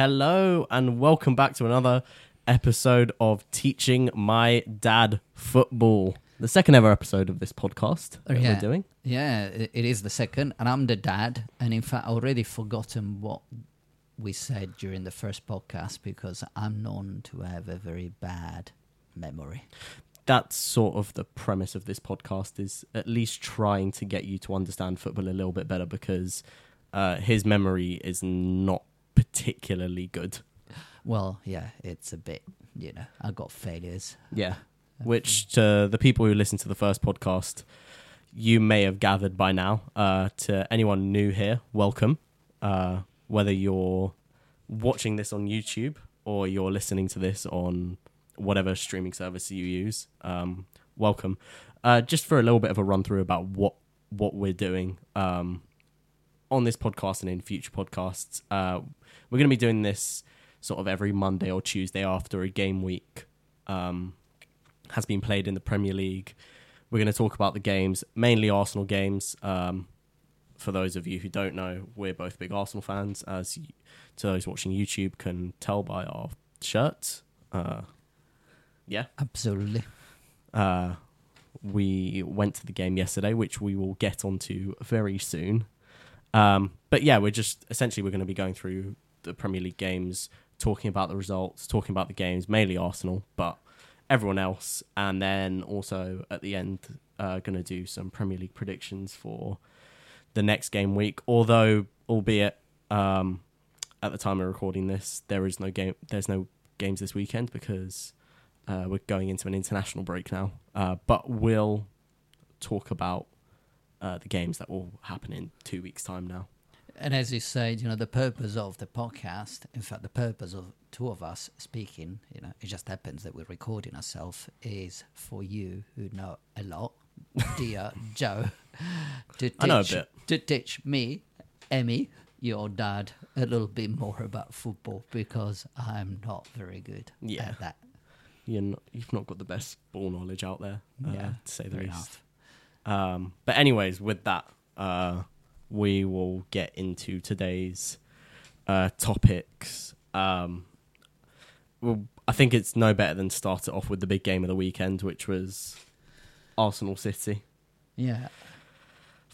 Hello and welcome back to another episode of Teaching My Dad Football. The second ever episode of this podcast Oh, that yeah. we're doing. Yeah, it it is the second, and I'm the dad. And in fact, I already forgotten what we said during the first podcast because I'm known to have a very bad memory. That's sort of the premise of this podcast is at least trying to get you to understand football a little bit better because uh, his memory is not particularly good. Well, yeah, it's a bit, you know, I've got failures. Yeah. Which to the people who listen to the first podcast, you may have gathered by now. Uh, to anyone new here, welcome. Uh, whether you're watching this on YouTube or you're listening to this on whatever streaming service you use, um, welcome. Uh, just for a little bit of a run through about what what we're doing um, on this podcast and in future podcasts. We're going to be doing this sort of every Monday or Tuesday after a game week. Um, has been played in the Premier League. We're going to talk about the games, mainly Arsenal games. Um, for those of you who don't know, we're both big Arsenal fans, as y- to those watching YouTube can tell by our shirts. Uh, yeah. Absolutely. Uh, we went to the game yesterday, which we will get onto very soon. Um, but yeah, we're just essentially we're going to be going through the Premier League games, talking about the results, talking about the games, mainly Arsenal, but everyone else, and then also at the end, uh, going to do some Premier League predictions for the next game week. Although, albeit um, at the time of recording this, there is no game. There's no games this weekend because uh, we're going into an international break now. Uh, but we'll talk about uh, the games that will happen in two weeks' time now. And as you said, you know, the purpose of the podcast, in fact, the purpose of two of us speaking, you know, it just happens that we're recording ourselves, is for you who know a lot, dear Joe, to teach, I know a bit. to teach me, Emmy, your dad, a little bit more about football because I'm not very good Yeah. at that. You're not, you've not got the best ball knowledge out there, uh, Yeah, to say the least. Um, but anyways, with that, uh, we will get into today's uh, topics. Um, well, I think it's no better than start it off with the big game of the weekend, which was Arsenal City. Yeah.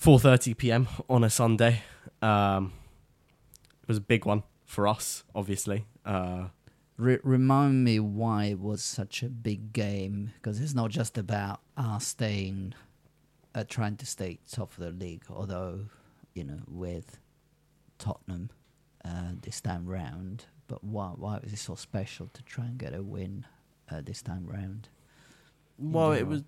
4:30 p.m. on a Sunday. Um, it was a big one for us, obviously. Uh, Re- remind me why it was such a big game because it's not just about us staying, uh, trying to stay top of the league. Although, you know, with Tottenham uh, this time round, but why why was it so special to try and get a win uh, this time round? well, it was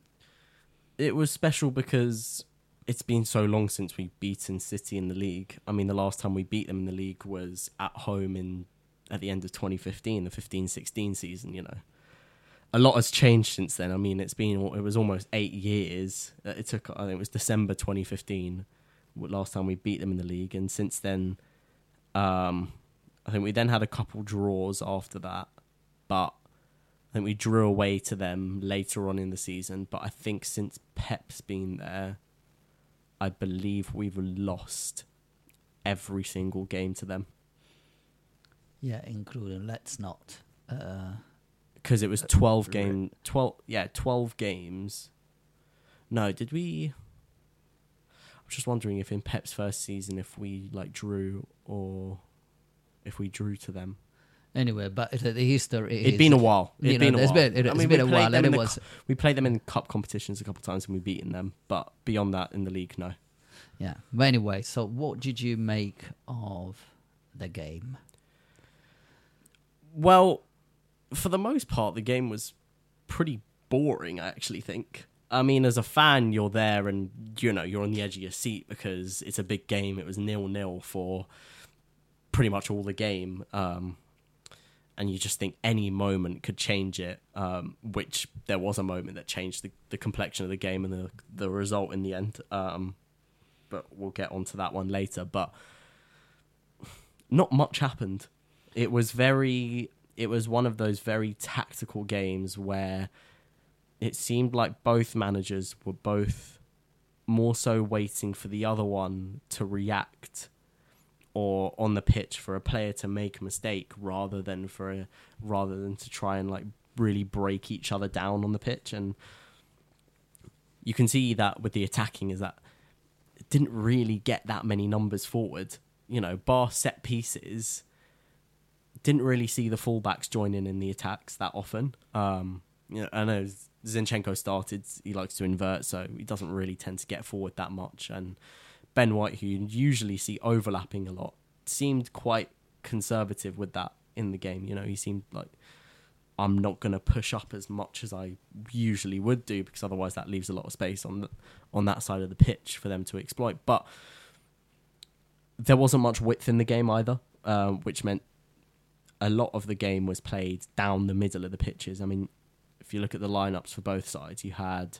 it was special because it's been so long since we've beaten City in the league. I mean, the last time we beat them in the league was at home in at the end of 2015, the 15-16 season. You know, a lot has changed since then. I mean, it's been it was almost eight years. Uh, It took I think it was December 2015 w- last time we beat them in the league, and since then, um, I think we then had a couple draws after that, but I think we drew away to them later on in the season. But I think since Pep's been there, I believe we've lost every single game to them Yeah, including let's not. Uh, because it was Uh, 12 game 12 yeah 12 games no did we just wondering if in pep's first season if we like drew or if we drew to them anyway, but the, uh, the history. it'd is- been a while it'd know, been a while been- it- I it's mean, been we a played while, them and in it was- cu- we played them in cup competitions a couple of times and we've beaten them but beyond that in the league no Yeah. But anyway, so what did you make of the game? Well, for the most part, the game was pretty boring. I actually think. I mean, as a fan, you're there and you know you're on the edge of your seat because it's a big game. It was nil nil for pretty much all the game, um, and you just think any moment could change it. Um, which there was a moment that changed the, the complexion of the game and the the result in the end. Um, but we'll get onto that one later. But not much happened. It was very. It was one of those very tactical games where it seemed like both managers were both more so waiting for the other one to react or on the pitch for a player to make a mistake rather than for a, rather than to try and like really break each other down on the pitch. And you can see that with the attacking is that it didn't really get that many numbers forward. You know bar set pieces didn't really see the fullbacks join in in the attacks that often. Um you know i know zinchenko started he likes to invert so he doesn't really tend to get forward that much and ben white who you usually see overlapping a lot seemed quite conservative with that in the game you know he seemed like I'm not going to push up as much as I usually would do because otherwise that leaves a lot of space on the, on that side of the pitch for them to exploit. But there wasn't much width in the game either, uh, which meant a lot of the game was played down the middle of the pitches. I mean, if you look at the lineups for both sides, you had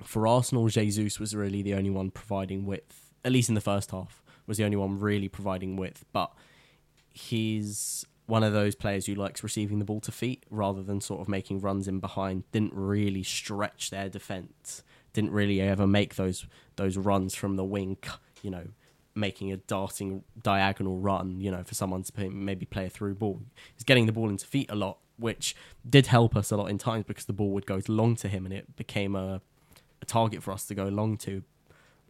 for Arsenal, Jesus was really the only one providing width, at least in the first half, was the only one really providing width. But he's one of those players who likes receiving the ball to feet rather than sort of making runs in behind. Didn't really stretch their defense. Didn't really ever make those those runs from the wing. You know, making a darting diagonal run. You know, for someone to maybe play a through ball. He's getting the ball into feet a lot, which did help us a lot in times because the ball would go long to him and it became a a target for us to go long to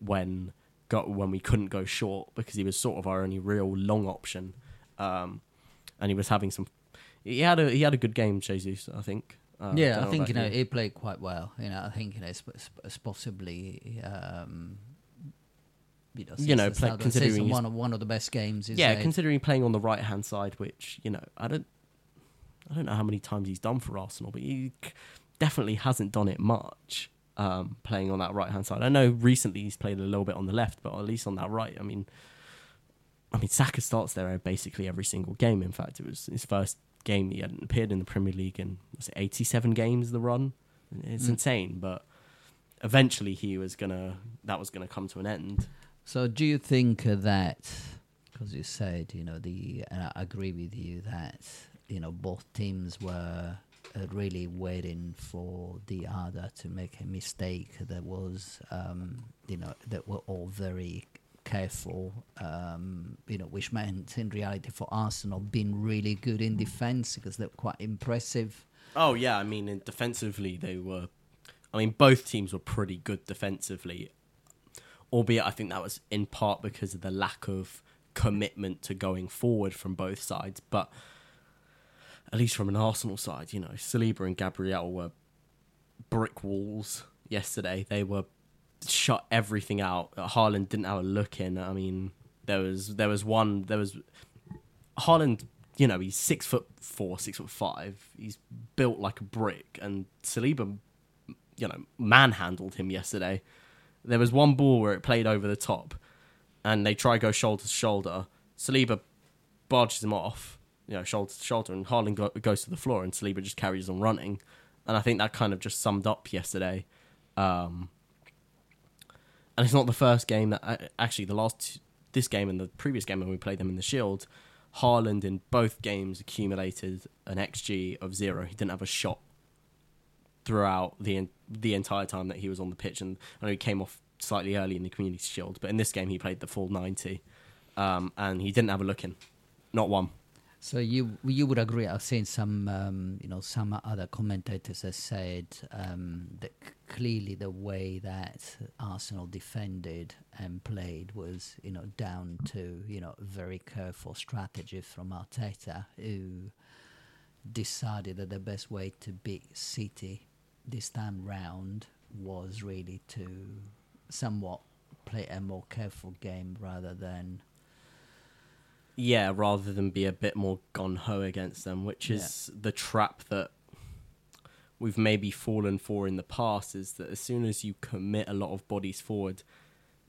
when got when we couldn't go short because he was sort of our only real long option. Um, and he was having some. He had a he had a good game, Jesus. I think. Uh, yeah, I think you know you. he played quite well. You know, I think you know it's, possibly. Um, you know, you know play, considering one of one of the best games. yeah, considering playing on the right hand side, which you know, I don't, I don't know how many times he's done for Arsenal, but he definitely hasn't done it much. Um, playing on that right hand side, I know recently he's played a little bit on the left, but at least on that right, I mean, I mean, Saka starts there basically every single game. In fact, it was his first game he hadn't appeared in the Premier League in was it 87 games the run. It's mm. insane, but eventually he was gonna that was gonna come to an end. So, do you think that because you said you know the and I agree with you that you know both teams were uh, really waiting for the other to make a mistake that was um, you know that were all very careful, um, you know, which meant in reality for Arsenal being really good in defence because they're quite impressive. Oh yeah, I mean, defensively they were. I mean, both teams were pretty good defensively, albeit I think that was in part because of the lack of commitment to going forward from both sides. But at least from an Arsenal side, you know, Saliba and Gabriel were brick walls yesterday. They were shut everything out. Haaland didn't have a look in. I mean, there was there was one there was Haaland. You know, he's six foot four, six foot five. He's built like a brick, and Saliba, you know, manhandled him yesterday. There was one ball where it played over the top, and they try go shoulder to shoulder. Saliba barges him off, you know, shoulder to shoulder, and Haaland go, goes to the floor, and Saliba just carries on running. And I think that kind of just summed up yesterday. Um, and it's not the first game that uh, actually the last this game and the previous game when we played them in the Shield, Haaland in both games accumulated an xG of zero. He didn't have a shot throughout the the entire time that he was on the pitch, and I know he came off slightly early in the Community Shield, but in this game he played the full ninety, um, and he didn't have a look in, not one. So you you would agree? I've seen some um, you know some other commentators have said um, that clearly the way that Arsenal defended and played was you know down to you know very careful strategy from Arteta, who decided that the best way to beat City this time round was really to somewhat play a more careful game rather than yeah, rather than be a bit more gun ho against them, which is yeah. the trap that we've maybe fallen for in the past. Is that as soon as you commit a lot of bodies forward,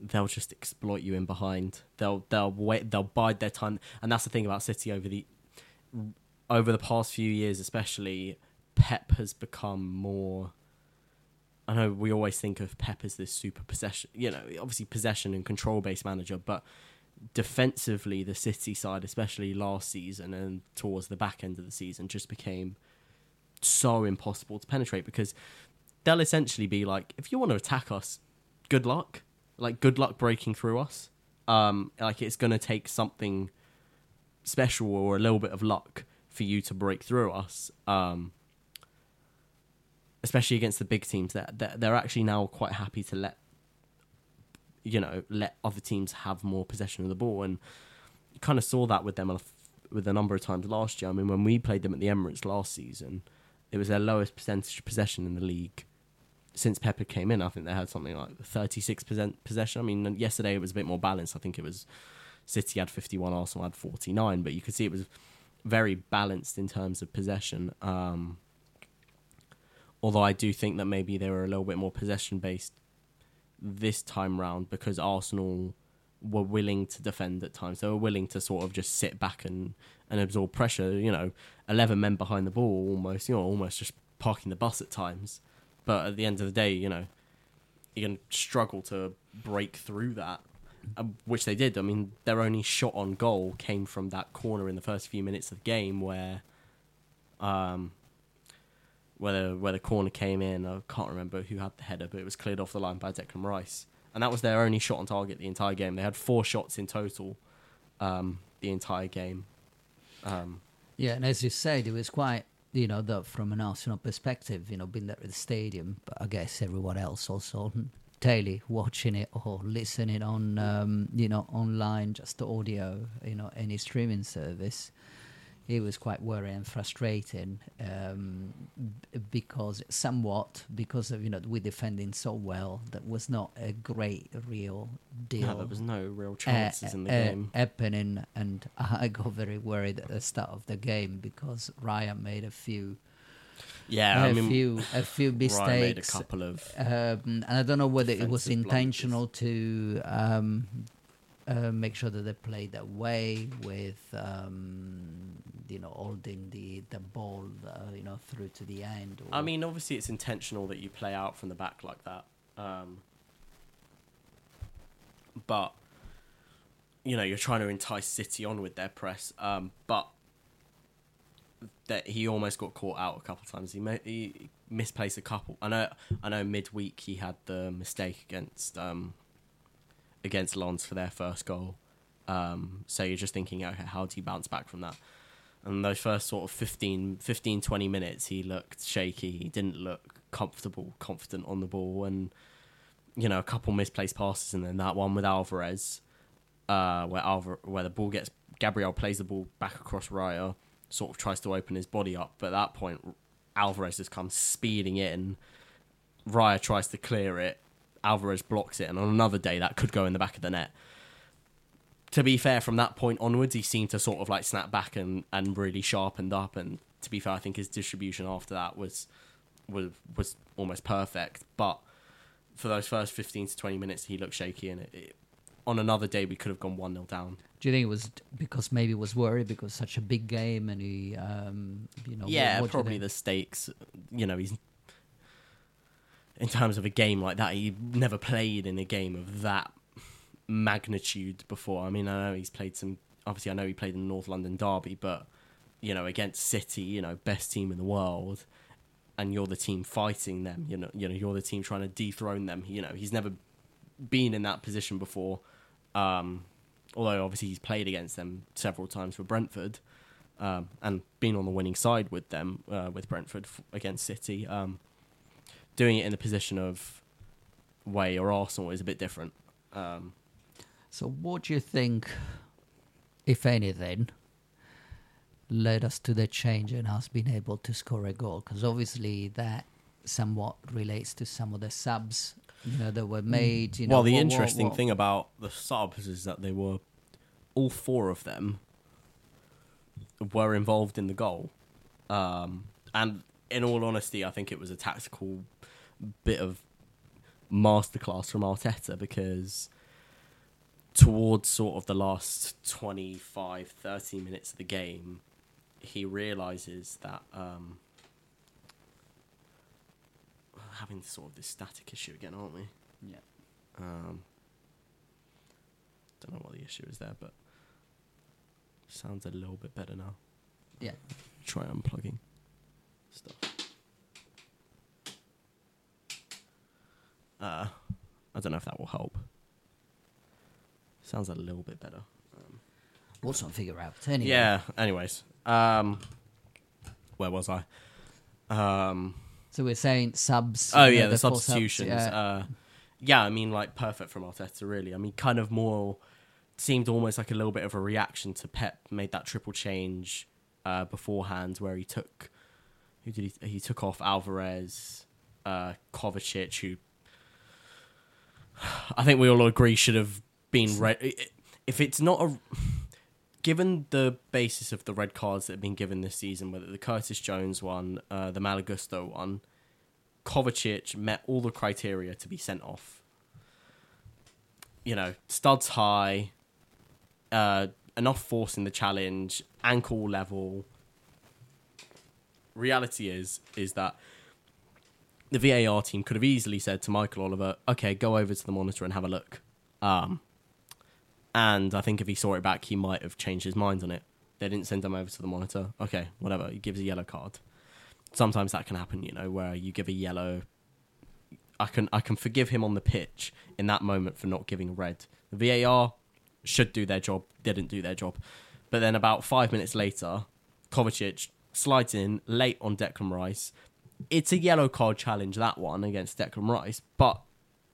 they'll just exploit you in behind. They'll they'll wait. They'll bide their time, and that's the thing about City over the over the past few years, especially. Pep has become more. I know we always think of Pep as this super possession, you know, obviously possession and control based manager, but defensively, the City side, especially last season and towards the back end of the season, just became so impossible to penetrate because they'll essentially be like, if you want to attack us, good luck. Like, good luck breaking through us. Um, like it's going to take something special or a little bit of luck for you to break through us. Um, especially against the big teams, that they're, they're actually now quite happy to let you know let other teams have more possession of the ball, and you kind of saw that with them with a number of times last year. I mean, when we played them at the Emirates last season, it was their lowest percentage of possession in the league since Pepper came in. I think they had something like thirty six percent possession. I mean, yesterday it was a bit more balanced. I think it was City had fifty one, Arsenal had forty nine, but you could see it was very balanced in terms of possession. Um, although I do think that maybe they were a little bit more possession based this time round because Arsenal were willing to defend at times. They were willing to sort of just sit back and, and absorb pressure. You know, eleven men behind the ball, almost. You know, almost just parking the bus at times. But at the end of the day, you know, you're to struggle to break through that, uh, which they did. I mean, their only shot on goal came from that corner in the first few minutes of the game where, um, where the, where the corner came in. I can't remember who had the header, but it was cleared off the line by Declan Rice, and that was their only shot on target the entire game. They had four shots in total, um, the entire game. Um, Yeah, and as you said, it was quite, you know, the, from an Arsenal perspective, you know, being there at the stadium, but I guess everyone else also daily watching it or listening on, um, you know, online, just the audio, you know, any streaming service. It was quite worrying and frustrating um, because somewhat because of you know we're defending so well that was not a great real deal no, there was no real uh, chances in the uh, game. happening, and I got very worried at the start of the game because Ryan made a few, Yeah, a I mean, few, a few mistakes. Ryan made a couple of. Um, and I don't know whether it was intentional to um, uh, make sure that they play that way with, um, you know, holding the the ball, uh, you know, through to the end. I mean, obviously, it's intentional that you play out from the back like that. Um, but you know, you're trying to entice City on with their press. Um, but that he almost got caught out a couple of times. He, he misplaced a couple. I know. I know. Midweek, he had the mistake against um, against Lens for their first goal. Um, so you're just thinking, okay, how do you bounce back from that? And those first sort of 15, 15, 20 minutes, he looked shaky. He didn't look comfortable, confident on the ball. And, you know, a couple misplaced passes. And then that one with Alvarez, uh, where Alvar- where the ball gets, Gabriel plays the ball back across Raya, sort of tries to open his body up. But at that point, Alvarez just comes speeding in. Raya tries to clear it. Alvarez blocks it. And on another day, that could go in the back of the net to be fair, from that point onwards, he seemed to sort of like snap back and, and really sharpened up. And to be fair, I think his distribution after that was was was almost perfect. But for those first fifteen to twenty minutes, he looked shaky. And it, it, on another day, we could have gone one 0 down. do you think it was because maybe he was worried because such a big game and he, um, you know, yeah, what- what probably the stakes. You know, he's in terms of a game like that. He never played in a game of that magnitude before. I mean, I know he's played some. Obviously, I know he played in the North London Derby, but you know, against City, you know, best team in the world, and you're the team fighting them. You know, you know, you're the team trying to dethrone them. You know, he's never been in that position before. Um, although obviously he's played against them several times for Brentford, um, and been on the winning side with them uh, with Brentford against City. Um, doing it in the position of way or Arsenal is a bit different. Um, So, what do you think, if anything, led us to the change and us being able to score a goal? Because obviously that somewhat relates to some of the subs, you know, that were made. You know, well, the what- what- interesting what- thing about the subs is that they were all four of them were involved in the goal, um, and in all honesty, I think it was a tactical bit of masterclass from Arteta because towards sort of the last 25 30 minutes of the game he realizes that um having sort of this static issue again aren't we Yeah. um, don't know what the issue is there, but sounds a little bit better now. Yeah. Try unplugging stuff. Uh, I don't know if that will help. Sounds a little bit better. We'll sort of figure out. Anyway, Yeah. Anyways, um, where was I? Um, So we're saying subs. oh yeah, the, subs, substitutions. yeah. Uh, yeah, I mean, like perfect from Arteta. Really, I mean, kind of more seemed almost like a little bit of a reaction to Pep made that triple change uh, beforehand, where he took who did he? He took off Alvarez, uh, Kovacic, who I think we all agree should have been red. If it's not a given the basis of the red cards that have been given this season, whether the Curtis Jones one, uh, the Malo Gusto one, Kovacic met all the criteria to be sent off. You know, studs high, uh, enough force in the challenge, ankle level. Reality is is that the VAR team could have easily said to Michael Oliver, "Okay, go over to the monitor and have a look." Um, and I think if he saw it back, he might have changed his mind on it. They didn't send him over to the monitor. Okay, whatever. He gives a yellow card. Sometimes that can happen, you know, where you give a yellow. I can I can forgive him on the pitch in that moment for not giving a red. The VAR should do their job, didn't do their job. But then about five minutes later, Kovacic slides in late on Declan Rice. It's a yellow card challenge that one against Declan Rice, but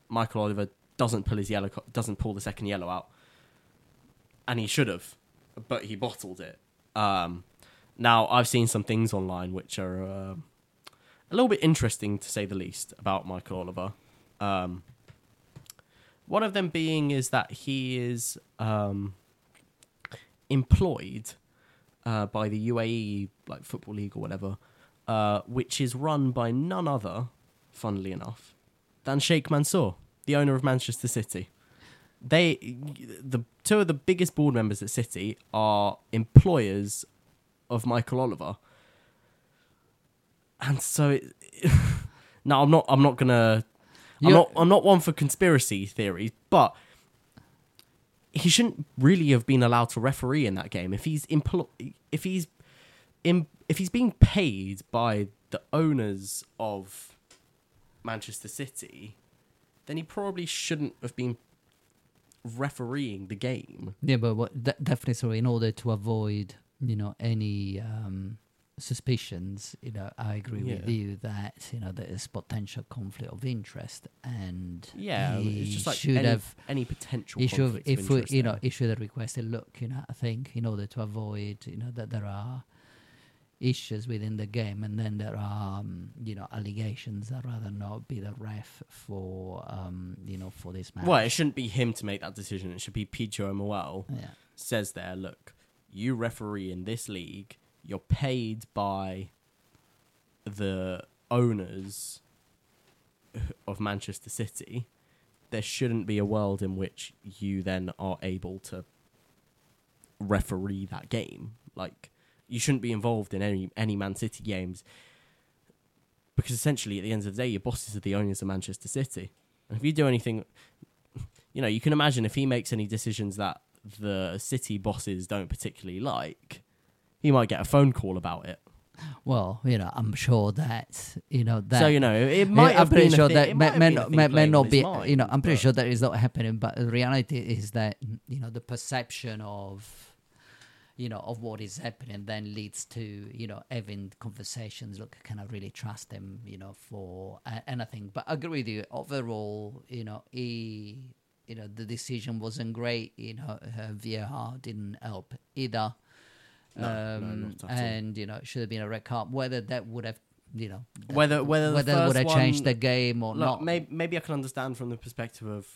Michael Oliver doesn't pull his yellow doesn't pull the second yellow out, and he should have, but he bottled it. Um, now I've seen some things online which are uh, a little bit interesting to say the least about Michael Oliver. Um, one of them being is that he is um, employed uh, by the UAE like football league or whatever, uh, which is run by none other, funnily enough, than Sheikh Mansour, the owner of Manchester City. They, the two of the biggest board members at City are employers of Michael Oliver, and so it, now I'm not. I'm not gonna. I'm You're- not. I'm not one for conspiracy theories, but he shouldn't really have been allowed to referee in that game if he's empl- if he's in, if he's being paid by the owners of Manchester City, then he probably shouldn't have been refereeing the game. Yeah, but what, de- definitely so. In order to avoid, you know, any um, suspicions, you know, I agree with you that you know there is potential conflict of interest, and Yeah, he it's just like should any, have. any potential. He should, if we, you know, he should have requested. Look, you know, I think in order to avoid, you know, that there are issues within the game, and then there are, um, you know, allegations. I'd rather not be the ref for, um, you know, for this match. well, it shouldn't be him to make that decision. It should be PGMOL. Yeah. says there, look, you referee in this league, you're paid by the owners of Manchester City. There shouldn't be a world in which you then are able to referee that game. Like you shouldn't be involved in any any Man City games because essentially at the end of the day your bosses are the owners of Manchester City. And if you do anything you know, you can imagine if he makes any decisions that the city bosses don't particularly like, he might get a phone call about it. Well, you know, I'm sure that you know that. so you know, it might I'm pretty sure that may, may not, may, may not be. you know, I'm pretty but- sure that is not happening. But the reality is that you know the perception of you know of what is happening then leads to you know having conversations. Look, can I really trust him? You know, for uh, anything. But I agree with you. Overall, you know, he. You know the decision wasn't great. You know, uh, VAR didn't help either. No, no, um, not and you know, it should have been a red card. Whether that would have, you know, Whether whether the whether it would have changed the game or Look, not. Maybe, maybe I can understand from the perspective of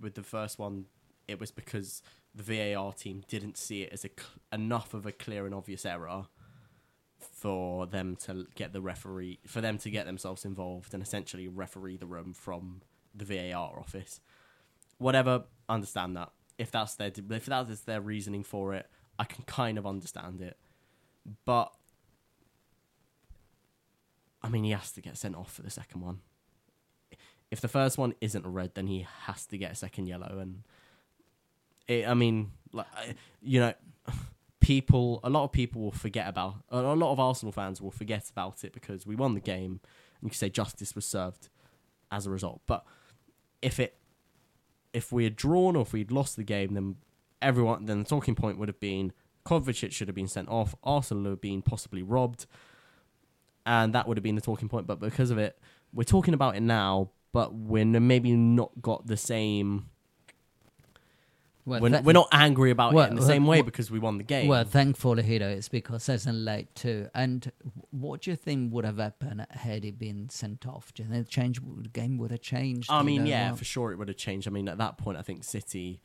with the first one, it was because the VAR team didn't see it as a cl- enough of a clear and obvious error for them to get the referee for them to get themselves involved and essentially referee the room from the VAR office. Whatever, understand that. If that's their if that is their reasoning for it, I can kind of understand it. But I mean, he has to get sent off for the second one if the first one isn't red, then he has to get a second yellow. And it, I mean, like you know, people, a lot of people will forget about. A a lot of Arsenal fans will forget about it because we won the game, and you can say justice was served as a result. But if it, if we had drawn or if we'd lost the game, then everyone then the talking point would have been Kovacic should have been sent off, Arsenal would have been possibly robbed, and that would have been the talking point. But because of it, we're talking about it now, but we're maybe not got the same. Well, We're, that- we're not angry about well, it in the well, same way because we won the game. Well, thankfully, you know, it's because it's late too. And what do you think would have happened had he been sent off? Do you think the change the game would have changed? I mean, yeah, for sure it would have changed. I mean, at that point, I think City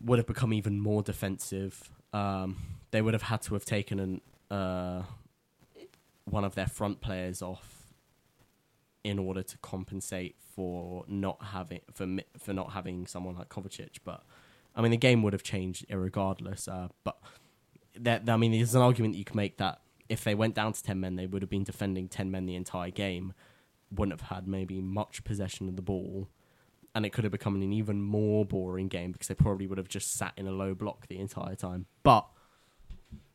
would have become even more defensive. Um, they would have had to have taken an, uh, one of their front players off in order to compensate for not having for for not having someone like Kovacic. But I mean, the game would have changed irregardless. Uh, but that I mean, there's an argument that you can make that if they went down to ten men, they would have been defending ten men the entire game wouldn't have had maybe much possession of the ball, and it could have become an even more boring game because they probably would have just sat in a low block the entire time. But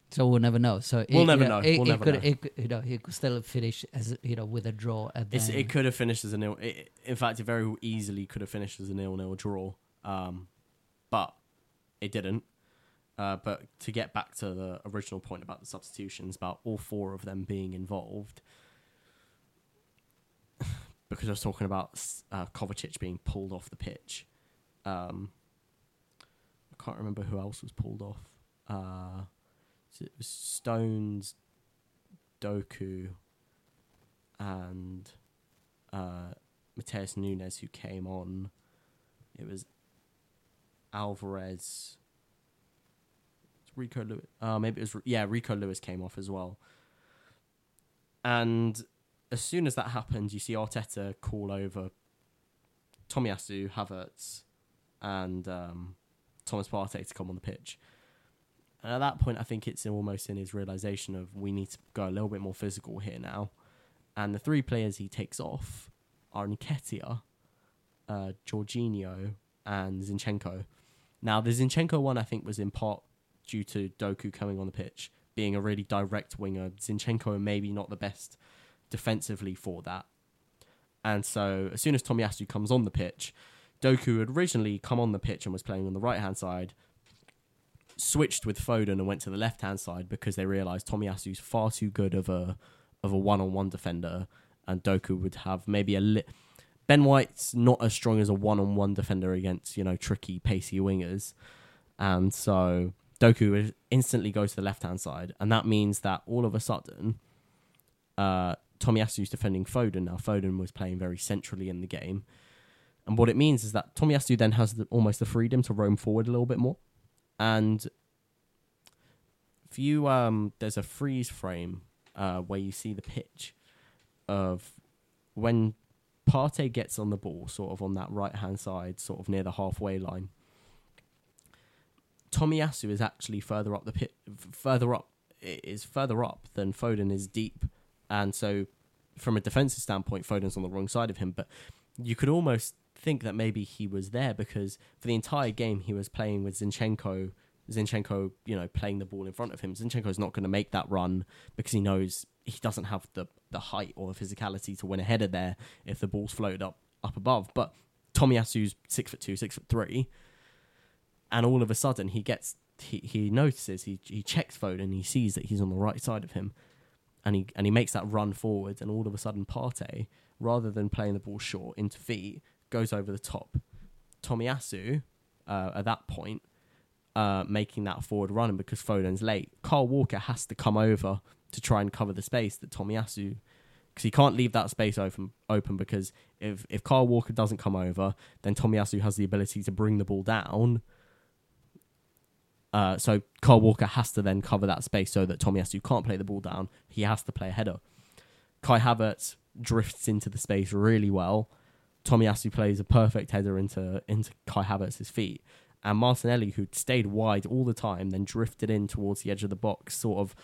So we'll never know. So We'll it, never you know. It, We'll it never could, know. It, you know, he could still finish as you know with a draw. At then. it could have finished as a nil. It, in fact, it very easily could have finished as a nil-nil draw, um, but it didn't. Uh, but to get back to the original point about the substitutions, about all four of them being involved, because I was talking about uh, Kovacic being pulled off the pitch. Um, I can't remember who else was pulled off. Uh, it was Stones, Doku, and uh, Matheus Nunes who came on. It was Alvarez. Rico Lewis. Uh, maybe it was yeah. Rico Lewis came off as well. And as soon as that happened, you see Arteta call over Tomiyasu, Havertz, and um, Thomas Partey to come on the pitch. And at that point, I think it's almost in his realization of we need to go a little bit more physical here now. And the three players he takes off are Nketiah, uh, Jorginho, and Zinchenko. Now, the Zinchenko one, I think, was in part due to Doku coming on the pitch, being a really direct winger. Zinchenko maybe not the best defensively for that. And so, as soon as Tomiyasu comes on the pitch, Doku had originally come on the pitch and was playing on the right hand side, switched with Foden and went to the left hand side because they realised Tomiyasu's far too good of a of a one on one defender, and Doku would have maybe a li- Ben White's not as strong as a one on one defender against you know tricky pacey wingers, and so Doku instantly goes to the left hand side, and that means that all of a sudden, uh, Tomiyasu's defending Foden. Now Foden was playing very centrally in the game, and what it means is that Tomiyasu then has the, almost the freedom to roam forward a little bit more, and if you um, there's a freeze frame uh, where you see the pitch of when Partey gets on the ball, sort of on that right hand side, sort of near the halfway line. Tomiyasu is actually further up the pit, further up is further up than Foden is deep, and so from a defensive standpoint, Foden's on the wrong side of him. But you could almost think that maybe he was there because for the entire game he was playing with Zinchenko. Zinchenko, you know, playing the ball in front of him. Zinchenko's not going to make that run because he knows he doesn't have the the height or the physicality to win a header there if the ball's floated up up above. But Tomiyasu's six foot two, six foot three, and all of a sudden he gets he, he notices he he checks Foden, he sees that he's on the right side of him, and he and he makes that run forward, and all of a sudden Partey, rather than playing the ball short into feet, goes over the top. Tomiyasu, uh, at that point, uh, making that forward run, and because Foden's late, Kyle Walker has to come over to try and cover the space that Tomiyasu, because he can't leave that space open open because if if Kyle Walker doesn't come over, then Tomiyasu has the ability to bring the ball down. Uh, so Kyle Walker has to then cover that space so that Tomiyasu can't play the ball down. He has to play a header. Kai Havertz drifts into the space really well. Tomiyasu plays a perfect header into into Kai Havertz's feet, and Martinelli, who stayed wide all the time, then drifted in towards the edge of the box, sort of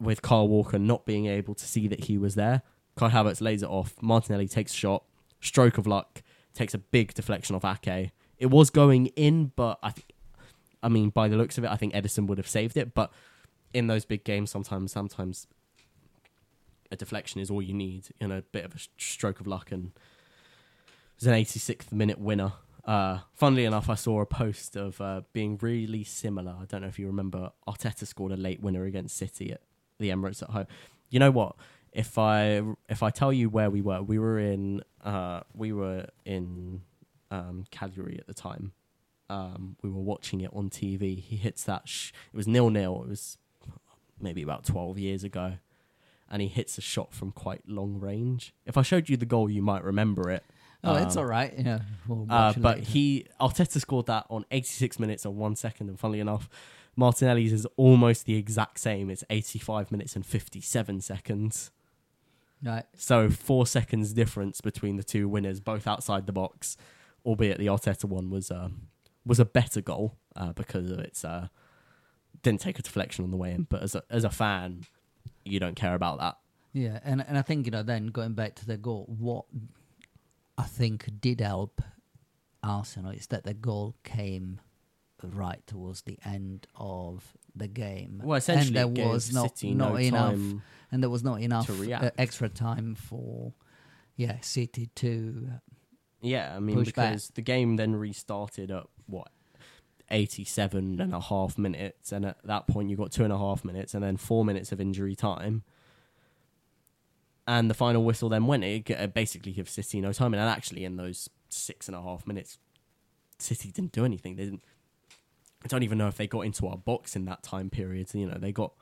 with Kyle Walker not being able to see that he was there. Kai Havertz lays it off. Martinelli takes a shot. Stroke of luck. Takes a big deflection off Ake. It was going in, but I think, I mean, by the looks of it, I think Ederson would have saved it. But in those big games, sometimes, sometimes a deflection is all you need. You know, a bit of a stroke of luck and it was an 86th minute winner. Uh, funnily enough, I saw a post of uh, being really similar. I don't know if you remember. Arteta scored a late winner against City at the Emirates at home. You know what? If I if I tell you where we were, we were in uh, we were in um, Calgary at the time. Um, we were watching it on TV. He hits that. Sh- it was nil nil. It was maybe about twelve years ago, and he hits a shot from quite long range. If I showed you the goal, you might remember it. Oh, it's Um, all right. Yeah, we'll uh, but later. he Arteta scored that on 86 minutes and one second, and funnily enough, Martinelli's is almost the exact same. It's 85 minutes and 57 seconds. right. So four seconds difference between the two winners, both outside the box. Albeit the Arteta one was um, was a better goal uh, because of its uh, didn't take a deflection on the way in. But as a as a fan, you don't care about that. Yeah, and and I think you know then going back to the goal, what I think did help Arsenal is that the goal came right towards the end of the game, Well, essentially, and there was not City not no enough, time. and there was not enough uh, extra time for yeah City to Yeah, I mean push back. because the game then restarted at what 87 and a half minutes, and at that point you got two and a half minutes, and then four minutes of injury time. And the final whistle then went. It basically gives City no time, and actually in those six and a half minutes, City didn't do anything. They didn't. I don't even know if they got into our box in that time period. You know, they got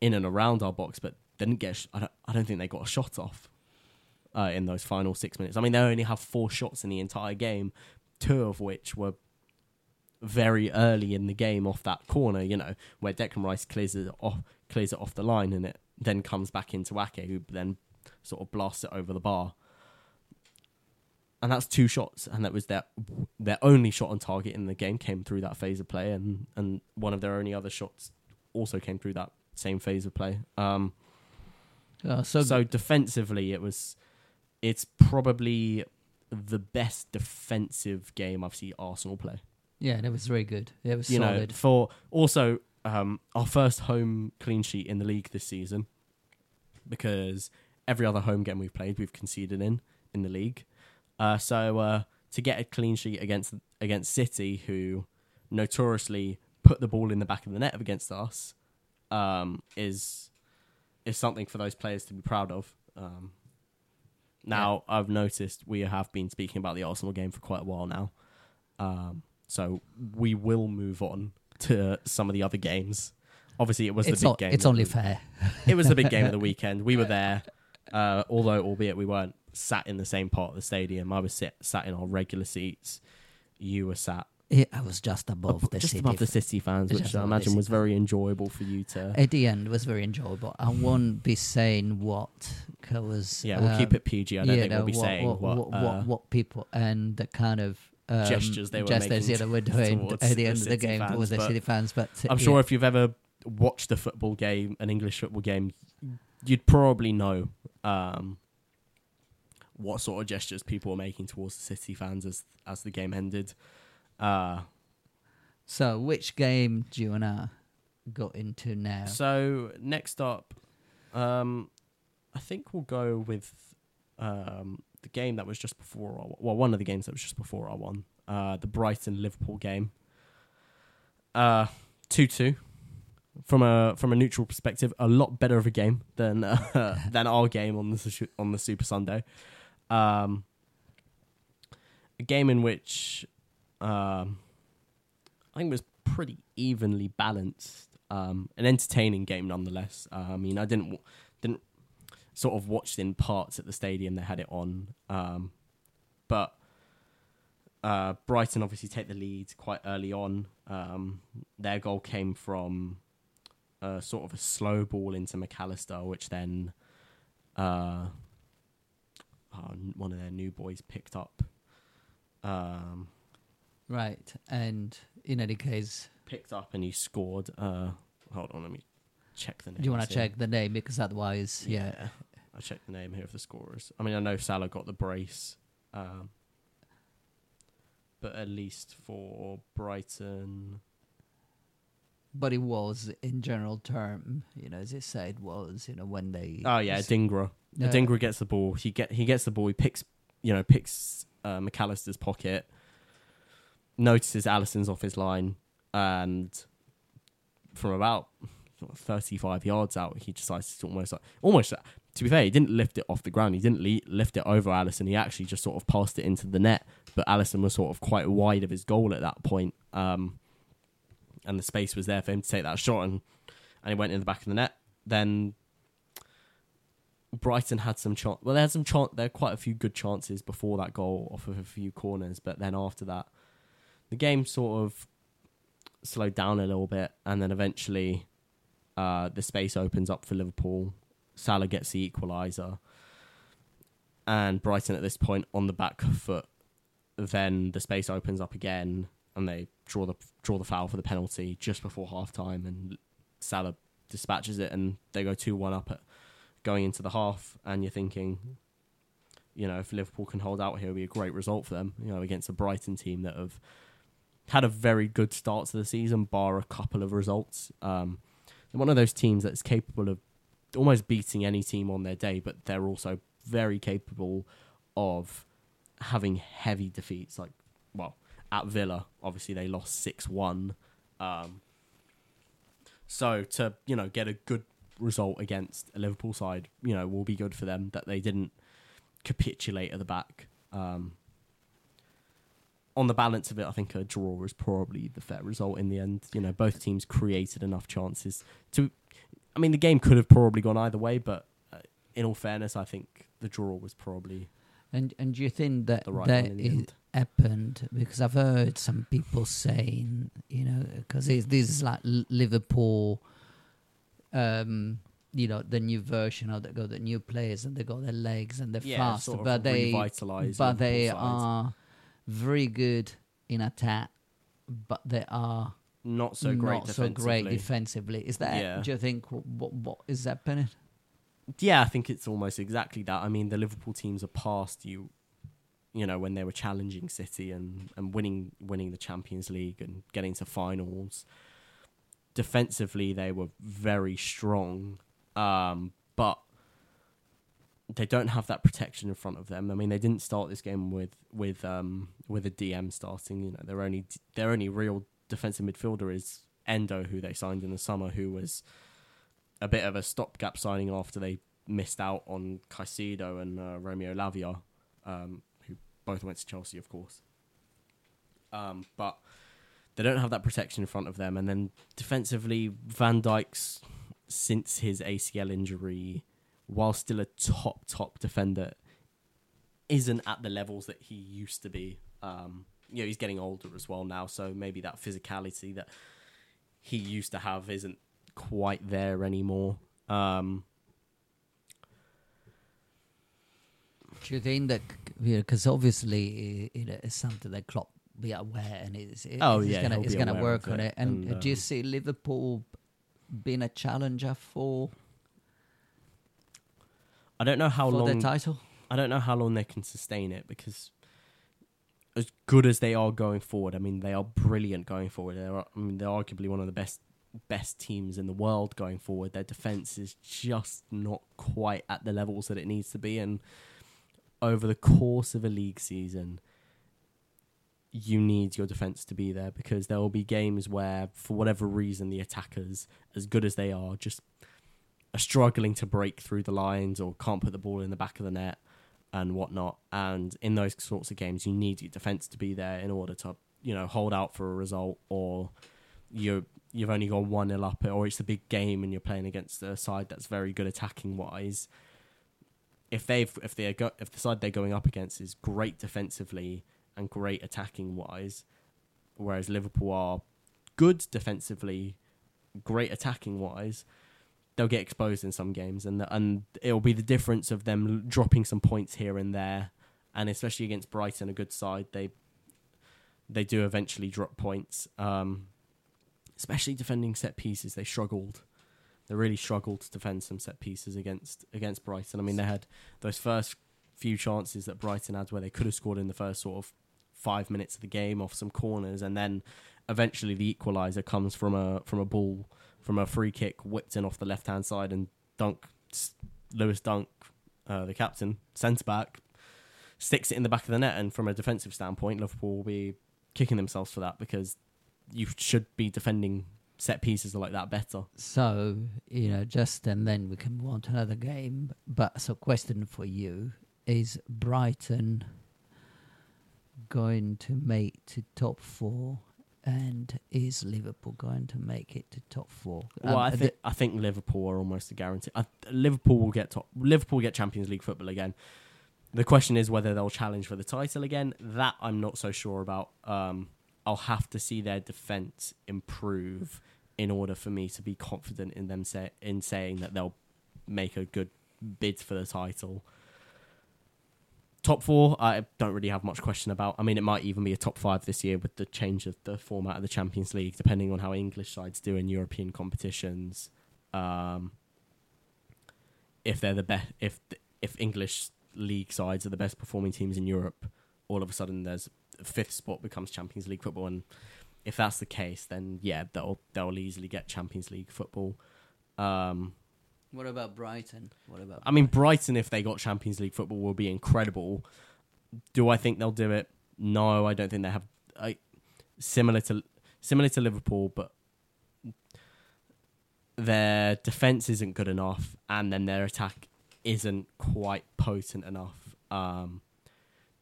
in and around our box, but didn't get. I don't. I don't think they got a shot off uh, in those final six minutes. I mean, they only have four shots in the entire game, two of which were very early in the game off that corner. You know, where Declan Rice clears it off, clears it off the line, and it then comes back into Ake, who then sort of blasts it over the bar. And that's two shots, and that was their their only shot on target in the game came through that phase of play, and and one of their only other shots also came through that same phase of play. Um, uh, so, so defensively, it was. It's probably the best defensive game I've seen Arsenal play. Yeah, and it was very good. It was You know, solid. for also um, our first home clean sheet in the league this season, because every other home game we've played, we've conceded in in the league. Uh, so uh, to get a clean sheet against against City, who notoriously put the ball in the back of the net against us, um, is is something for those players to be proud of. Um, now I've noticed we have been speaking about the Arsenal game for quite a while now, um, so we will move on to some of the other games. Obviously, it was it's the big game. it's only fair. it was the big game of the weekend. We were there, uh, although albeit we weren't sat in the same part of the stadium. I was sit, sat in our regular seats. You were sat Yeah, I was just above ab- the just city. above the City fans, which I imagine was very enjoyable for you to. At the end, it was very enjoyable. I won't be saying what because yeah, we'll keep um, it PG. I don't think know, we'll be what, saying what, what, what, uh, what, what people and the kind of um, gestures they were gestures making yeah, they were doing towards at the the end of the game fans, with the City fans. But uh, I'm yeah. sure if you've ever watched a football game, an English football game, you'd probably know um, what sort of gestures people were making towards the City fans as as the game ended. Uh, So, which game do you and I got into now? So next up, um, I think we'll go with um, the game that was just before our well, one of the games that was just before our one, uh, the Brighton Liverpool game. Uh, two two. From a from a neutral perspective, a lot better of a game than uh, than our game on the on the Super Sunday. Um, a game in which um, I think was pretty evenly balanced. Um, an entertaining game nonetheless. Uh, I mean, I didn't w- didn't sort of watched in parts at the stadium. They had it on, um, but uh, Brighton obviously take the lead quite early on. Um, their goal came from uh, sort of a slow ball into Mac Allister, which then uh, oh, one of their new boys picked up. Um, right, and in any case, picked up and he scored. Uh, hold on, let me check the name. do you want to check the name because otherwise, yeah, I checked the name here of the scorers. I mean, I know Salah got the brace, um, but at least for Brighton, but it was in general term, you know, as I said, was you know when they oh yeah, Dingra. uh, Dingra gets the ball. He get he gets the ball. He picks, you know, picks uh, Mac Allister's pocket, notices Alisson's off his line, and from about 35 yards out, he decides to almost like almost. To be fair, he didn't lift it off the ground. He didn't le- lift it over Alisson. He actually just sort of passed it into the net. But Alisson was sort of quite wide of his goal at that point, um, and the space was there for him to take that shot, and and he went in the back of the net. Then Brighton had some chance. Well, they had some chance. There had quite a few good chances before that goal off of a few corners, but then after that, the game sort of slowed down a little bit, and then eventually, uh, the space opens up for Liverpool. Salah gets the equaliser, and Brighton at this point on the back foot. Then the space opens up again, and they draw the draw the foul for the penalty just before half time, and Salah dispatches it, and they go two one up at going into the half, and you're thinking, you know, if Liverpool can hold out here, it'll be a great result for them. You know, against a Brighton team that have had a very good start to the season, bar a couple of results. Um, they're one of those teams that's capable of almost beating any team on their day, but they're also very capable of having heavy defeats. Like, well, at Villa, obviously they lost six one. Um, so to you know get a good result against a Liverpool side, you know, will be good for them that they didn't capitulate at the back. Um, on the balance of it, I think a draw is probably the fair result in the end. You know, both teams created enough chances to. I mean, the game could have probably gone either way, but uh, in all fairness, I think the draw was probably And and do you think that the right that one in the is end. happened? Because I've heard some people saying, you know, because this is like Liverpool, um, you know, the new version of they got the new players and they got their legs and they're Yeah, fast, sort of but they but they are very good in attack, but they are not so great not so great defensively. defensively. Is that? Yeah. Do you think what what is that, Bennett? Yeah, I think it's almost exactly that. I mean, the Liverpool teams are past you, you know, when they were challenging City and, and winning winning the Champions League and getting to finals. Defensively, they were very strong, um, but they don't have that protection in front of them. I mean, they didn't start this game with with um, with a DM starting. You know, their only their only real defensive midfielder is Endo, who they signed in the summer, who was a bit of a stopgap signing after they missed out on Caicedo and uh, Romeo Lavia, um, who both went to Chelsea, of course. Um, but they don't have that protection in front of them, and then defensively, Van Dijk's since his ACL injury, while still a top top defender, isn't at the levels that he used to be. Um, you know, he's getting older as well now, so maybe that physicality that he used to have isn't quite there anymore. Um, Do you think that because obviously it, it is something that Klopp be aware and it's, it, Oh, it's yeah, gonna it's gonna work of on it, it. And, and, do you um, see Liverpool being a challenger for I don't know how for long the title? I don't know how long they can sustain it because as good as they are going forward, I mean they are brilliant going forward. They're I mean they're arguably one of the best best teams in the world going forward. Their defense is just not quite at the levels that it needs to be and over the course of a league season you need your defense to be there because there will be games where for whatever reason the attackers as good as they are just are struggling to break through the lines or can't put the ball in the back of the net and whatnot. And in those sorts of games, you need your defense to be there in order to you know hold out for a result, or you you've only got one nil up, or it's a big game and you're playing against a side that's very good attacking wise. If they've if they go if the side they're going up against is great defensively and great attacking wise, whereas Liverpool are good defensively, great attacking wise, they'll get exposed in some games, and and it'll be the difference of them dropping some points here and there, and especially against Brighton, a good side, they they do eventually drop points. Um, especially defending set pieces, they struggled. They really struggled to defend some set pieces against against Brighton. I mean, they had those first few chances that Brighton had where they could have scored in the first sort of five minutes of the game off some corners, and then eventually the equaliser comes from a from a ball from a free kick whipped in off the left hand side, and Dunk Lewis Dunk, uh, the captain, centre back, sticks it in the back of the net. And from a defensive standpoint, Liverpool will be kicking themselves for that because you should be defending set pieces like that better. So, you know, just and then we can move on to another game. But so, question for you is Brighton going to make to top four? And is Liverpool going to make it to top four? Well, Um, I the- think I think Liverpool are almost a guarantee. I, Liverpool will get top. Liverpool will get Champions League football again. The question is whether they'll challenge for the title again. That I'm not so sure about. Um, I'll have to see their defense improve in order for me to be confident in them say, in saying that they'll make a good bid for the title. Top four, I don't really have much question about. I mean, it might even be a top five this year with the change of the format of the Champions League, depending on how English sides do in European competitions. Um, if they're the best, if if English league sides are the best performing teams in Europe, all of a sudden there's fifth spot becomes Champions League football, and if that's the case, then yeah, they'll they'll easily get Champions League football. Um, what about Brighton? What about? I mean, Brighton, if they got Champions League football, will be incredible. Do I think they'll do it? No, I don't think they have. I, similar to similar to Liverpool, but their defense isn't good enough, and then their attack isn't quite potent enough. Um,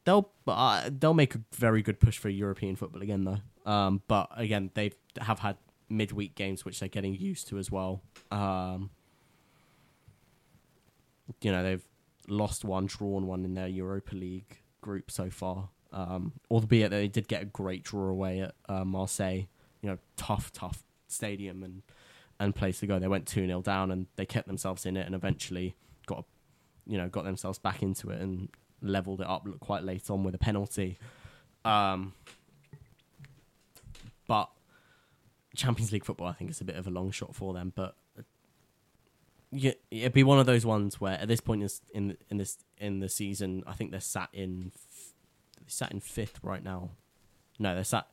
they'll uh, they'll make a very good push for European football again, though. Um, but again, they have had midweek games which they're getting used to as well. Um, you know they've lost one, drawn one in their Europa League group so far. Um, albeit they did get a great draw away at uh, Marseille. You know, tough, tough stadium and and place to go. They went two 0 down and they kept themselves in it and eventually got, you know, got themselves back into it and leveled it up quite late on with a penalty. Um, but Champions League football, I think, is a bit of a long shot for them. But yeah, it'd be one of those ones where at this point in in, in this in the season, I think they're sat in f- sat in fifth right now. No, they're sat.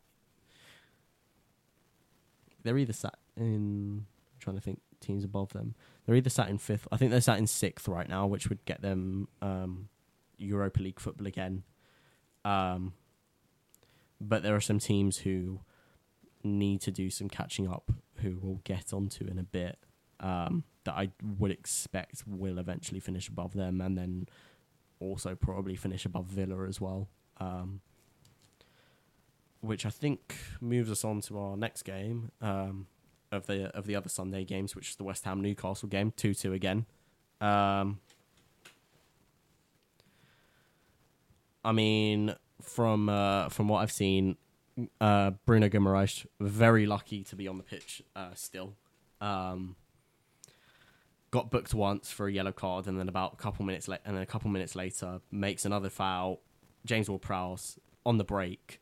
They're either sat in. I'm trying to think teams above them. They're either sat in fifth. I think they're sat in sixth right now, which would get them um, Europa League football again. Um, but there are some teams who need to do some catching up, who we'll get onto in a bit. Um, that I would expect will eventually finish above them, and then also probably finish above Villa as well. Um, which I think moves us on to our next game um, of the of the other Sunday games, which is the West Ham Newcastle game, two two again. Um, I mean, from uh, from what I've seen, uh, Bruno Guimaraes very lucky to be on the pitch uh, still. Um, got booked once for a yellow card, and then about a couple minutes la- and then a couple minutes later makes another foul. James Ward-Prowse on the break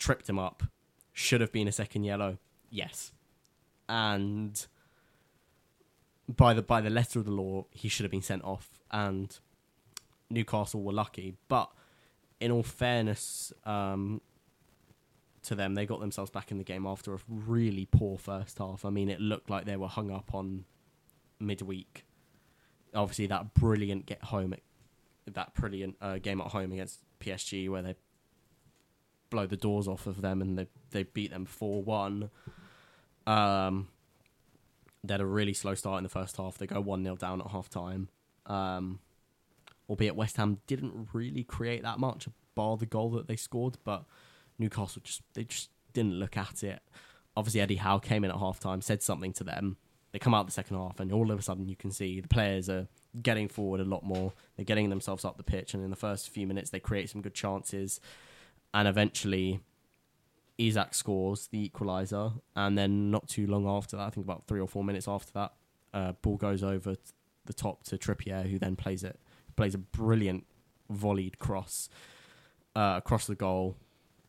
tripped him up. Should have been a second yellow, yes, and by the by the letter of the law, he should have been sent off. And Newcastle were lucky, but in all fairness um, to them, they got themselves back in the game after a really poor first half. I mean, it looked like they were hung up on midweek. Obviously, that brilliant get home, that brilliant uh, game at home against PSG, where they blow the doors off of them and they they beat them four one. Um, they had a really slow start in the first half. They go one 0 down at half time. Um, albeit West Ham didn't really create that much, bar the goal that they scored, but Newcastle just they just didn't look at it. Obviously, Eddie Howe came in at half time, said something to them. They come out the second half, and all of a sudden you can see the players are getting forward a lot more. They're getting themselves up the pitch, and in the first few minutes they create some good chances, and eventually Isak scores the equaliser, and then not too long after that, I think about three or four minutes after that, uh, ball goes over the top to Trippier, who then plays it plays a brilliant volleyed cross uh, across the goal.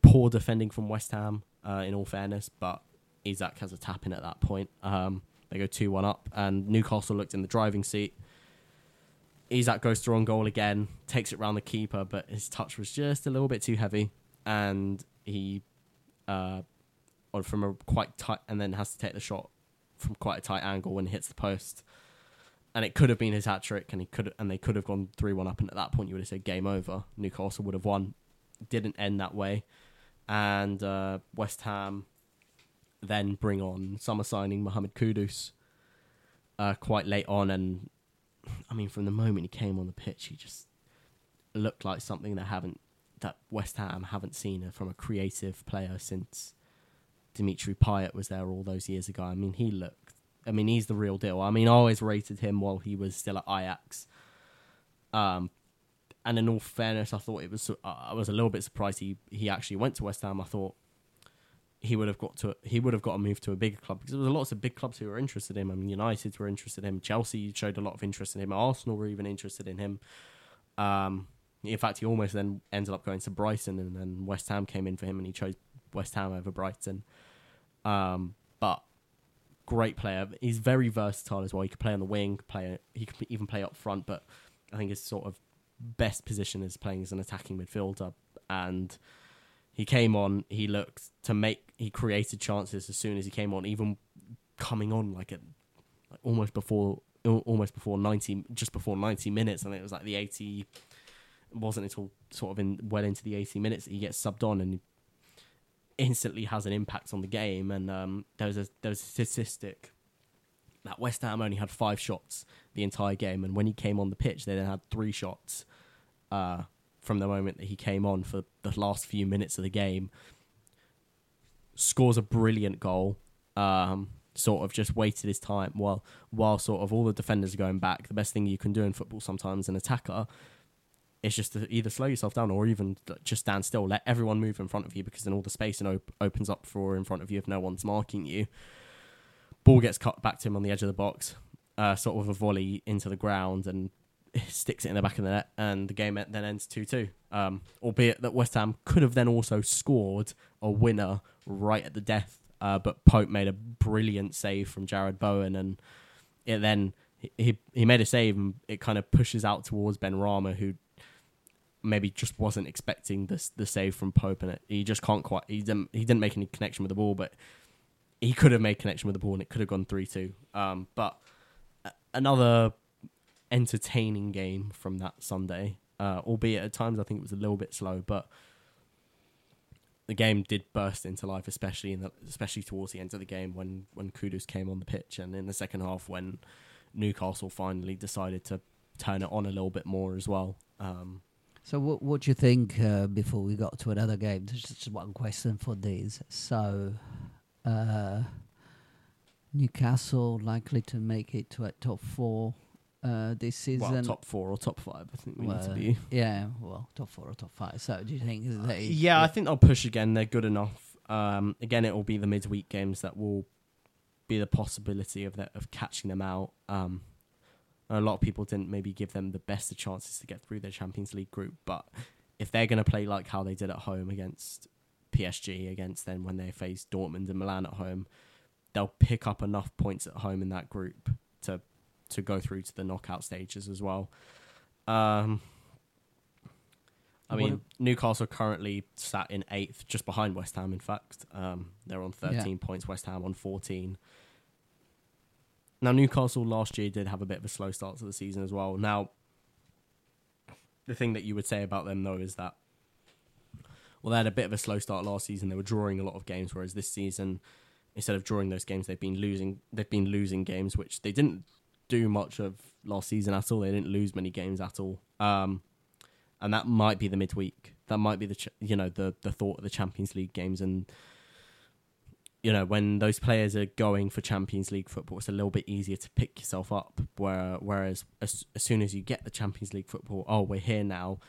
Poor defending from West Ham, uh, in all fairness, but Isak has a tap in at that point. Um, they go 2 1 up, and Newcastle looked in the driving seat. Isak goes through on goal again, takes it round the keeper, but his touch was just a little bit too heavy, and he, uh, or from a quite tight, and then has to take the shot from quite a tight angle when it hits the post. and it could have been his hat trick, and he could and they could have gone three one up, and at that point you would have said game over. Newcastle would have won. Didn't end that way, and uh, West Ham then bring on summer signing Mohamed Kudus uh, quite late on, and I mean from the moment he came on the pitch, he just looked like something that haven't that West Ham haven't seen from a creative player since Dimitri Payet was there all those years ago. I mean, he looked. I mean, he's the real deal. I mean, I always rated him while he was still at Ajax. Um, and in all fairness, I thought it was. I was a little bit surprised he he actually went to West Ham. I thought he would have got to he would have got to move to a bigger club because there was lots of big clubs who were interested in him. I mean, United were interested in him. Chelsea showed a lot of interest in him. Arsenal were even interested in him. Um, in fact, he almost then ended up going to Brighton, and then West Ham came in for him, and he chose West Ham over Brighton. Um, but great player. He's very versatile as well. He could play on the wing, play he could even play up front. But I think his sort of best position is playing as an attacking midfielder. And he came on. He looked to make. He created chances as soon as he came on. Even coming on like at like almost before almost before 90 just before 90 minutes and it was like the 80 wasn't until sort of in well into the 80 minutes that he gets subbed on and instantly has an impact on the game. And um, there was a there was a statistic that West Ham only had five shots the entire game, and when he came on the pitch, they then had three shots uh, from the moment that he came on for the last few minutes of the game. Scores a brilliant goal. Um, sort of just waited his time while while sort of all the defenders are going back. The best thing you can do in football sometimes, an attacker, is just to either slow yourself down or even just stand still. Let everyone move in front of you because then all the space and op- opens up for in front of you if no one's marking you. Ball gets cut back to him on the edge of the box, uh, sort of a volley into the ground and sticks it in the back of the net, and the game then ends 2 2. Um, albeit that West Ham could have then also scored a winner right at the death, uh, but Pope made a brilliant save from Jarrod Bowen, and it then he he made a save and it kind of pushes out towards Benrahma, who maybe just wasn't expecting this the save from Pope, and it, he just can't quite. He didn't he didn't make any connection with the ball, but he could have made connection with the ball, and it could have gone three two. Um, but another entertaining game from that Sunday, uh, albeit at times I think it was a little bit slow, but the game did burst into life, especially in the, especially towards the end of the game when when Kudus came on the pitch, and in the second half when Newcastle finally decided to turn it on a little bit more as well. Um, so what what do you think uh, before we got to another game? Just one question for these. So uh, Newcastle likely to make it to a top four uh, this season. Well, top four or top five, I think we well, need to be. Yeah, well, top four or top five. So do you think they? yeah, I think they'll push again. They're good enough. Um, again, it will be the midweek games that will be the possibility of that of catching them out. Um, a lot of people didn't maybe give them the best of chances to get through their Champions League group. But if they're going to play like how they did at home against PSG, against then when they face Dortmund and Milan at home, they'll pick up enough points at home in that group to to go through to the knockout stages as well. Um, I mean, Newcastle currently sat in eighth, just behind West Ham. In fact, um, they're on thirteen yeah. points. West Ham on fourteen. Now Newcastle last year did have a bit of a slow start to the season as well. Now, the thing that you would say about them though is that well, they had a bit of a slow start last season. They were drawing a lot of games, whereas this season, instead of drawing those games, they've been losing. They've been losing games, which they didn't do much of last season at all. They didn't lose many games at all, um, and that might be the midweek. That might be the you know the the thought of the Champions League games and you know, when those players are going for Champions League football, it's a little bit easier to pick yourself up. Where, whereas as, as soon as you get the Champions League football, oh, we're here now.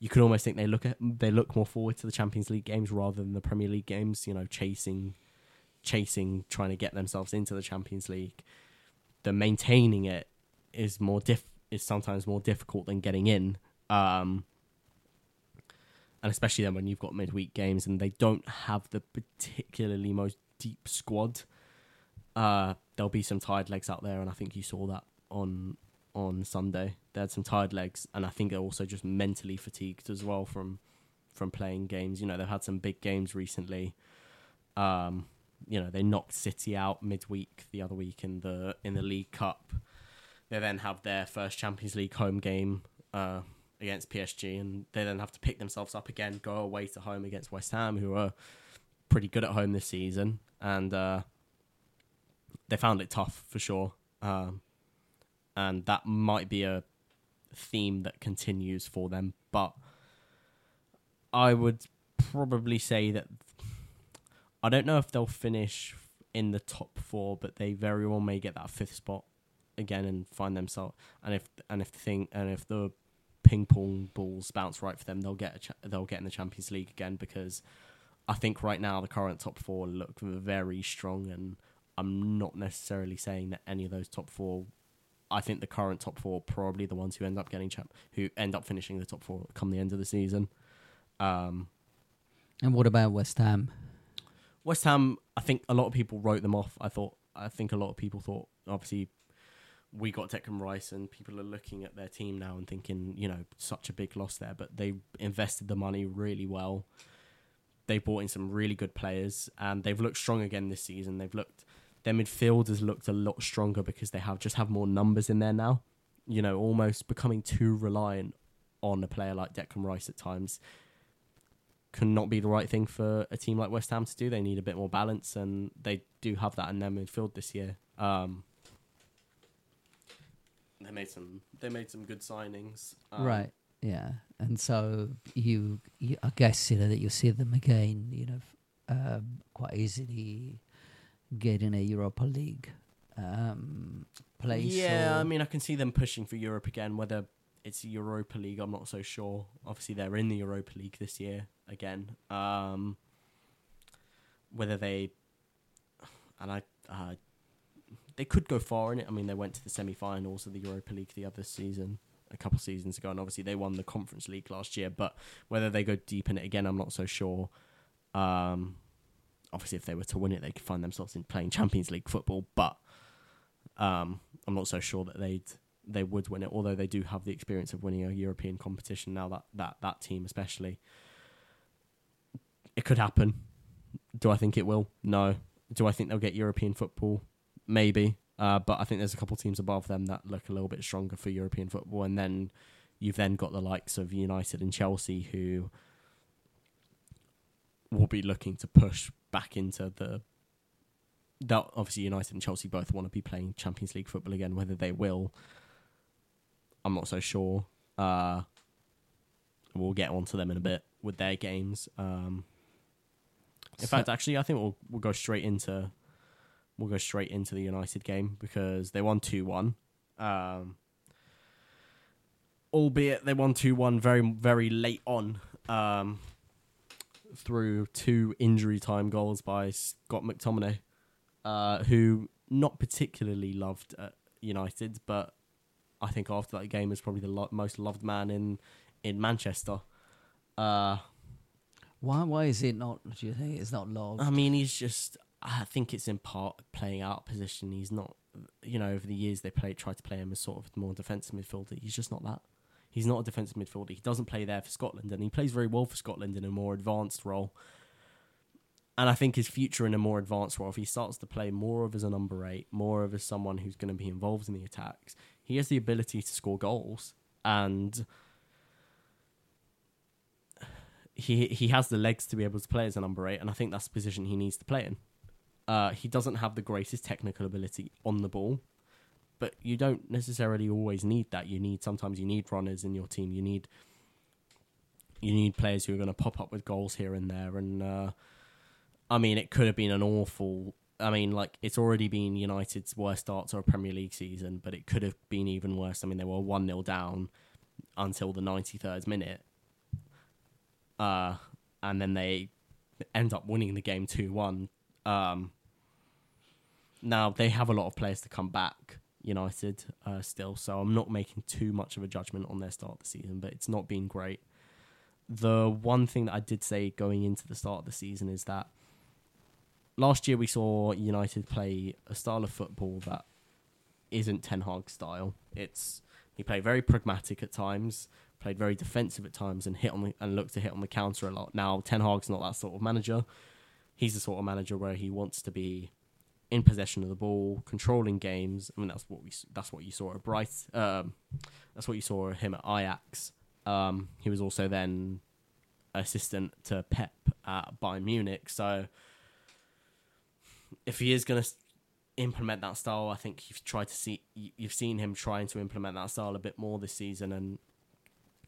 You can almost think they look at they look more forward to the Champions League games rather than the Premier League games. You know, chasing, chasing, trying to get themselves into the Champions League. The maintaining it is more diff is sometimes more difficult than getting in. Um, and especially then when you've got midweek games and they don't have the particularly most deep squad. Uh, there'll be some tired legs out there, and I think you saw that on on Sunday. They had some tired legs, and I think they're also just mentally fatigued as well from from playing games. You know, they've had some big games recently. Um, you know, they knocked City out midweek the other week in the in the League Cup. They then have their first Champions League home game uh, against PSG, and they then have to pick themselves up again, go away to home against West Ham, who are pretty good at home this season, and uh, they found it tough for sure. Um, and that might be a theme that continues for them, but I would probably say that I don't know if they'll finish in the top four, but they very well may get that fifth spot again and find themselves. And if and if the thing and if the ping pong balls bounce right for them, they'll get cha- they'll get in the Champions League again because I think right now the current top four look very strong, and I'm not necessarily saying that any of those top four. I think the current top four probably the ones who end up getting champ, who end up finishing the top four come the end of the season. Um, And what about West Ham? West Ham, I think a lot of people wrote them off. I thought, I think a lot of people thought, obviously, we got Declan Rice, and people are looking at their team now and thinking, you know, such a big loss there. But they invested the money really well. They brought in some really good players, and they've looked strong again this season. They've looked, their midfield has looked a lot stronger because they have just have more numbers in there now. You know, almost becoming too reliant on a player like Declan Rice at times can not be the right thing for a team like West Ham to do. They need a bit more balance, and they do have that in their midfield this year. Um, they made some. They made some good signings. Um, right. Yeah. And so you, you, I guess, you know, that you'll see them again, you know, um, quite easily getting a Europa League um, place. Yeah, I mean, I can see them pushing for Europe again. Whether it's Europa League, I'm not so sure. Obviously, they're in the Europa League this year again. Um, whether they and I, uh, they could go far in it. I mean, they went to the semi-finals of the Europa League the other season, a couple seasons ago, and obviously they won the Conference League last year. But whether they go deep in it again, I'm not so sure. Um, obviously, if they were to win it, they could find themselves in playing Champions League football. But um, I'm not so sure that they'd they would win it. Although they do have the experience of winning a European competition now. That that that team especially, it could happen. Do I think it will? No. Do I think they'll get European football? Maybe. Uh, but I think there's a couple of teams above them that look a little bit stronger for European football, and then you've then got the likes of United and Chelsea who will be looking to push back into the. That obviously United and Chelsea both want to be playing Champions League football again. Whether they will, I'm not so sure. Uh, we'll get onto them in a bit with their games. Um, in fact, actually, I think we'll we'll go straight into we'll go straight into the United game because they won two one. Um, albeit they won two one very very late on um, through two injury time goals by Scott McTominay, uh, who not particularly loved at United, but I think after that game is probably the lo- most loved man in in Manchester. Uh, Why? Why is it not? Do you think it's not loved? I mean, he's just. I think it's in part playing out position. He's not. You know, over the years they played tried to play him as sort of more defensive midfielder. He's just not that. He's not a defensive midfielder. He doesn't play there for Scotland, and he plays very well for Scotland in a more advanced role. And I think his future in a more advanced role, if he starts to play more of as a number eight, more of as someone who's going to be involved in the attacks, he has the ability to score goals, and he he has the legs to be able to play as a number eight, and I think that's the position he needs to play in. Uh, he doesn't have the greatest technical ability on the ball, but you don't necessarily always need that. You need sometimes you need runners in your team. You need you need players who are going to pop up with goals here and there. And uh, I mean, it could have been an awful. I mean, like it's already been United's worst start to a Premier League season, but it could have been even worse. I mean, they were one 0 down until the ninety third minute, uh, and then they end up winning the game two one. Um, now they have a lot of players to come back, United uh, still, so I'm not making too much of a judgment on their start of the season, but it's not been great. The one thing that I did say going into the start of the season is that last year we saw United play a style of football that isn't Ten Hag style. It's he played very pragmatic at times, played very defensive at times, and hit on the, and looked to hit on the counter a lot. Now Ten Hag's not that sort of manager. He's the sort of manager where he wants to be in possession of the ball, controlling games. I mean, that's what we that's what you saw at Bright. Um, that's what you saw him at Ajax. Um, he was also then assistant to Pep at Bayern Munich. So if he is going to implement that style, I think you've tried to see you've seen him trying to implement that style a bit more this season, and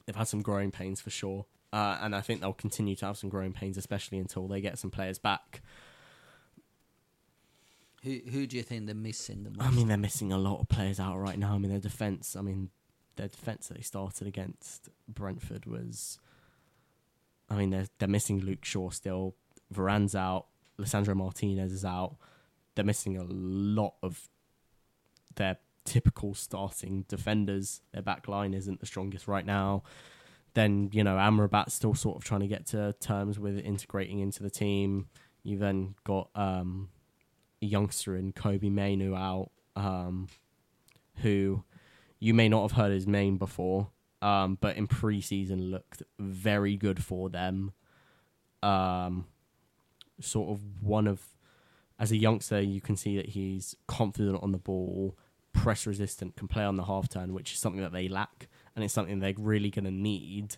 they've had some growing pains for sure. Uh, and I think they'll continue to have some growing pains, especially until they get some players back. Who who do you think they're missing the most? I mean, they're missing a lot of players out right now. I mean, their defense. I mean, their defense that they started against Brentford was. I mean, they're they're missing Luke Shaw still. Varane's out. Lisandro Martinez is out. They're missing a lot of their typical starting defenders. Their back line isn't the strongest right now. Then you know Amrabat's still sort of trying to get to terms with integrating into the team. You then got um, a youngster in Kobbie Mainoo out, um, who you may not have heard his name before, um, but in preseason looked very good for them. Um, sort of one of, as a youngster, you can see that he's confident on the ball, press resistant, can play on the half turn, which is something that they lack, and it's something they're really going to need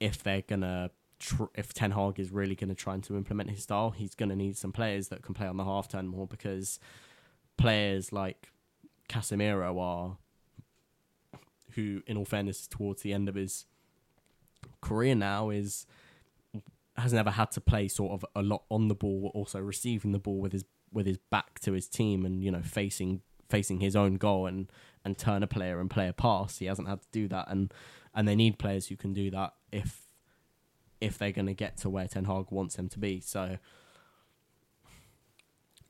if they're going to tr- if Ten Hag is really going to try and to implement his style, he's going to need some players that can play on the half turn more because players like Casemiro are, who, in all fairness, towards the end of his career now, is has never had to play sort of a lot on the ball, also receiving the ball with his with his back to his team and you know facing facing his own goal and and turn a player and play a pass. He hasn't had to do that, and and they need players who can do that if if they're going to get to where Ten Hag wants them to be. So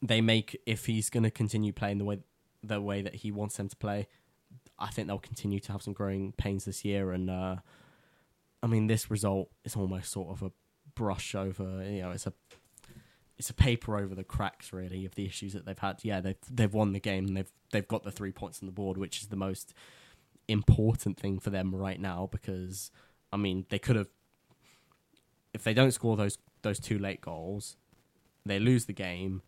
they make if he's going to continue playing the way the way that he wants them to play, I think they'll continue to have some growing pains this year. And uh, I mean, this result is almost sort of a brush over. You know, it's a it's a paper over the cracks really of the issues that they've had. Yeah, they've they've won the game and they've they've got the three points on the board, which is the most important thing for them right now because I mean they could have if they don't score those those two late goals, they lose the game,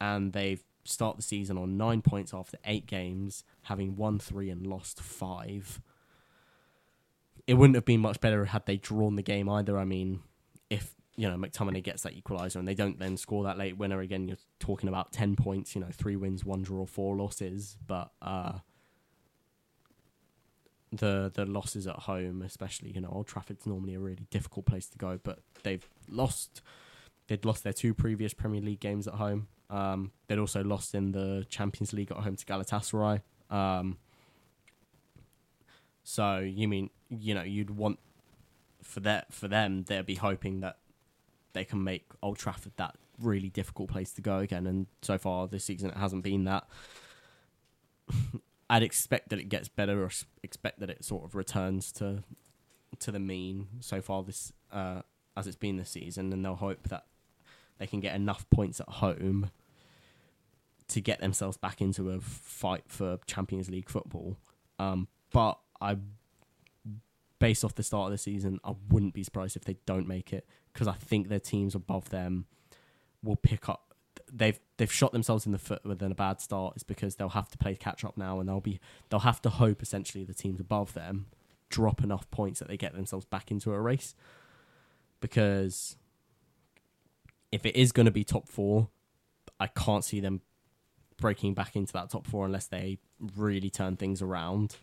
and they start the season on nine points after eight games, having won three and lost five. It wouldn't have been much better had they drawn the game either. I mean, if you know McTominay gets that equaliser and they don't then score that late winner again, you're talking about ten points. You know, three wins, one draw, four losses. But uh, the the losses at home, especially you know Old Trafford's normally a really difficult place to go, but they've lost. They'd lost their two previous Premier League games at home. Um, they'd also lost in the Champions League at home to Galatasaray. Um, so you mean you know you'd want for that for them they'd be hoping that they can make Old Trafford that really difficult place to go again, and so far this season it hasn't been that. I'd expect that it gets better, or expect that it sort of returns to to the mean so far this uh, as it's been this season, and they'll hope that they can get enough points at home to get themselves back into a fight for Champions League football. Um, but I, based off the start of the season, I wouldn't be surprised if they don't make it because I think their teams above them will pick up they've they've shot themselves in the foot with a bad start. Is because they'll have to play catch up now and they'll be they'll have to hope essentially the teams above them drop enough points that they get themselves back into a race. Because if it is going to be top 4 I can't see them breaking back into that top 4 unless they really turn things around.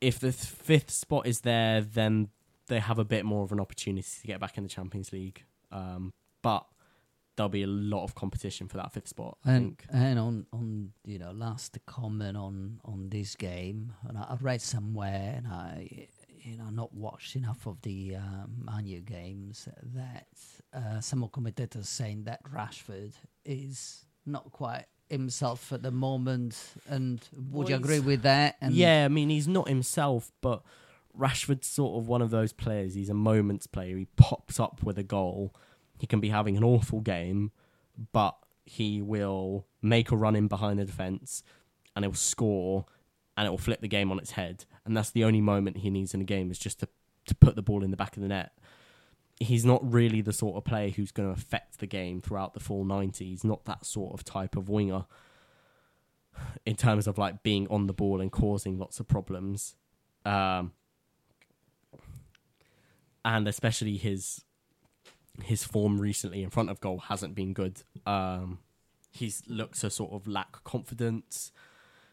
If the fifth spot is there then they have a bit more of an opportunity to get back in the Champions League um, but there'll be a lot of competition for that fifth spot. I and, think. And on on you know last comment on on this game, and I, I read somewhere, and I you know not watched enough of the um, Manu games that uh, some commentators saying that Rashford is not quite himself at the moment. And would well, you agree with that? And yeah, I mean he's not himself, but. Rashford's sort of one of those players. He's a moments player. He pops up with a goal he can be having an awful game, but he will make a run in behind the defence and will score and it will flip the game on its head. And that's the only moment he needs in a game is just to, to put the ball in the back of the net. he's not really the sort of player who's going to affect the game throughout the full 90. He's not that sort of type of winger in terms of like being on the ball and causing lots of problems. Um, and especially his his form recently in front of goal hasn't been good. Um, he's looked to sort of lack confidence.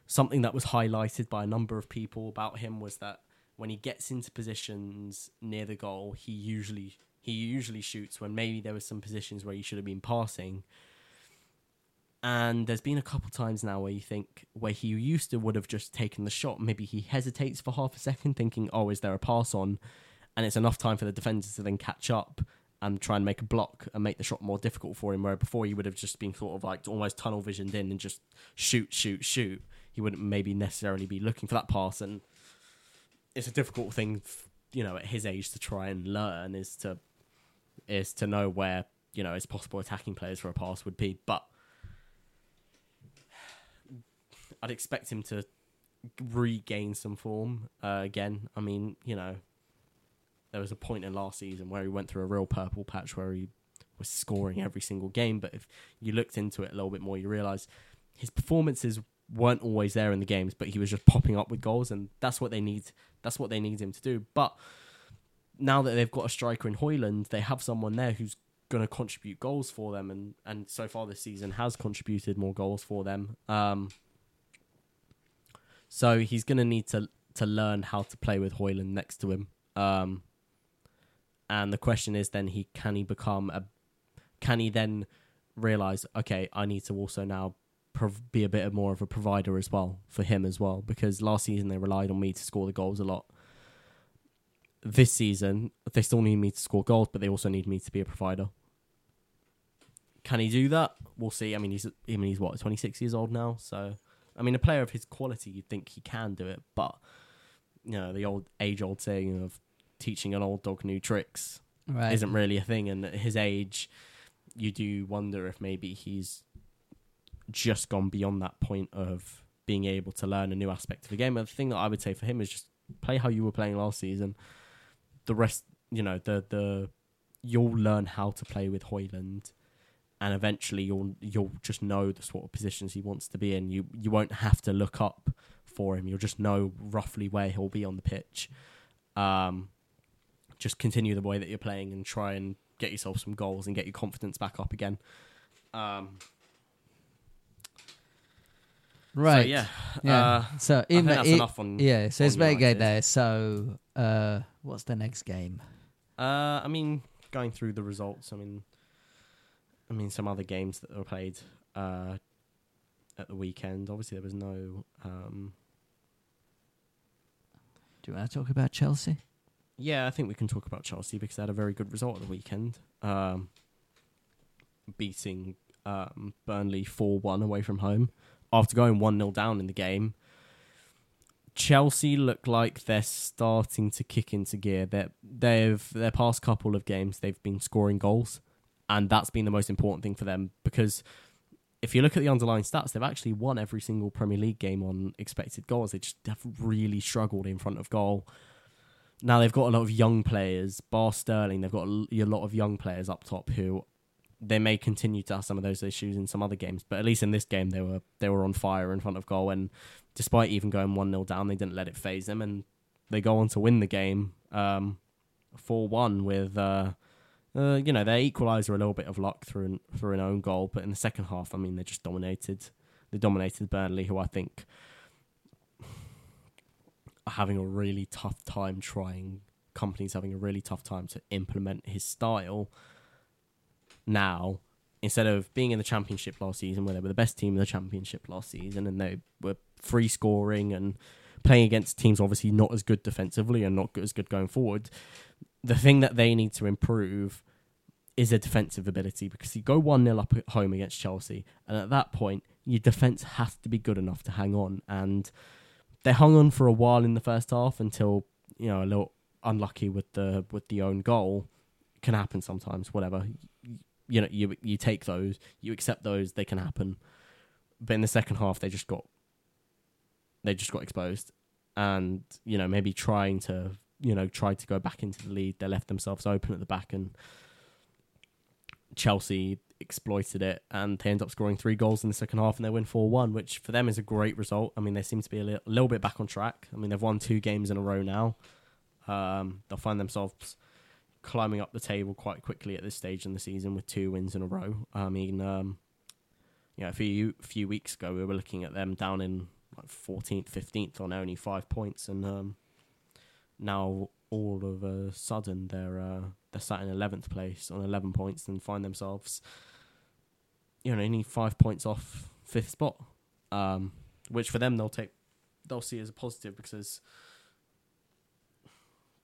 Something that was highlighted by a number of people about him was that when he gets into positions near the goal, he usually he usually shoots when maybe there were some positions where he should have been passing. And there's been a couple times now where you think where he used to would have just taken the shot, maybe he hesitates for half a second, thinking, "Oh, is there a pass on?" And it's enough time for the defenders to then catch up and try and make a block and make the shot more difficult for him. Where before he would have just been sort of like almost tunnel visioned in and just shoot, shoot, shoot. He wouldn't maybe necessarily be looking for that pass, and it's a difficult thing, you know, at his age to try and learn is to is to know where you know his possible attacking players for a pass would be. But I'd expect him to regain some form uh, again. I mean, you know, there was a point in last season where he went through a real purple patch where he was scoring every single game. But if you looked into it a little bit more, you realise his performances weren't always there in the games, but he was just popping up with goals, and that's what they need. That's what they need him to do. But now that they've got a striker in Højlund, they have someone there who's going to contribute goals for them, and and so far this season has contributed more goals for them. Um, so he's going to need to to learn how to play with Højlund next to him. Um, and the question is then he can he become a can he then realize okay I need to also now prov- be a bit more of a provider as well for him as well because last season they relied on me to score the goals a lot. This season they still need me to score goals, but they also need me to be a provider. Can he do that? We'll see. I mean, he's I mean he's what twenty six years old now, so I mean a player of his quality, you'd think he can do it, but you know the old age old saying of teaching an old dog new tricks Right. isn't really a thing. And at his age, you do wonder if maybe he's just gone beyond that point of being able to learn a new aspect of the game. And the thing that I would say for him is just play how you were playing last season. The rest, you know, the the you'll learn how to play with Højlund, and eventually you'll you'll just know the sort of positions he wants to be in. You you won't have to look up for him. You'll just know roughly where he'll be on the pitch. Um, just continue the way that you're playing and try and get yourself some goals and get your confidence back up again. Um, right. So yeah. Yeah. Uh, so I think in that's it- enough on. yeah, so it's on very good there. So uh, what's the next game? Uh, I mean, going through the results. I mean, I mean some other games that were played uh, at the weekend. Obviously, there was no. Um, Do you want to talk about Chelsea? Yeah, I think we can talk about Chelsea because they had a very good result at the weekend, um, beating um, Burnley four one away from home after going one 0 down in the game. Chelsea look like they're starting to kick into gear. They they've their past couple of games they've been scoring goals, and that's been the most important thing for them because if you look at the underlying stats, they've actually won every single Premier League game on expected goals. They just have really struggled in front of goal. Now they've got a lot of young players. Bar Sterling, they've got a lot of young players up top who they may continue to have some of those issues in some other games, but at least in this game they were they were on fire in front of goal. And despite even going one 0 down, they didn't let it faze them, and they go on to win the game four one with. Uh, uh, you know, their equaliser a little bit of luck through an, through an own goal, but in the second half, I mean, they just dominated. They dominated Burnley, who I think are having a really tough time trying. Kompany's having a really tough time to implement his style now instead of being in the championship last season where they were the best team in the championship last season and they were free scoring and playing against teams obviously not as good defensively and not as good going forward the thing that they need to improve is their defensive ability because you go 1 0 up at home against Chelsea, and at that point, your defence has to be good enough to hang on. And they hung on for a while in the first half until, you know, a little unlucky with the with the own goal. Can happen sometimes, whatever. You know, you you take those, you accept those, they can happen. But in the second half, they just got they just got exposed, and you know maybe trying to you know, tried to go back into the lead. They left themselves open at the back, and Chelsea exploited it, and they end up scoring three goals in the second half, and they win four one, which for them is a great result. I mean, they seem to be a li- little bit back on track. I mean, they've won two games in a row now. Um, they'll find themselves climbing up the table quite quickly at this stage in the season with two wins in a row. I mean, um, you know, a few few weeks ago we were looking at them down in like 14th, 15th on only five points, and um, now all of a sudden they're uh, they're sat in 11th place on 11 points and find themselves, you know, only five points off fifth spot, um, which for them they'll take they'll see as a positive because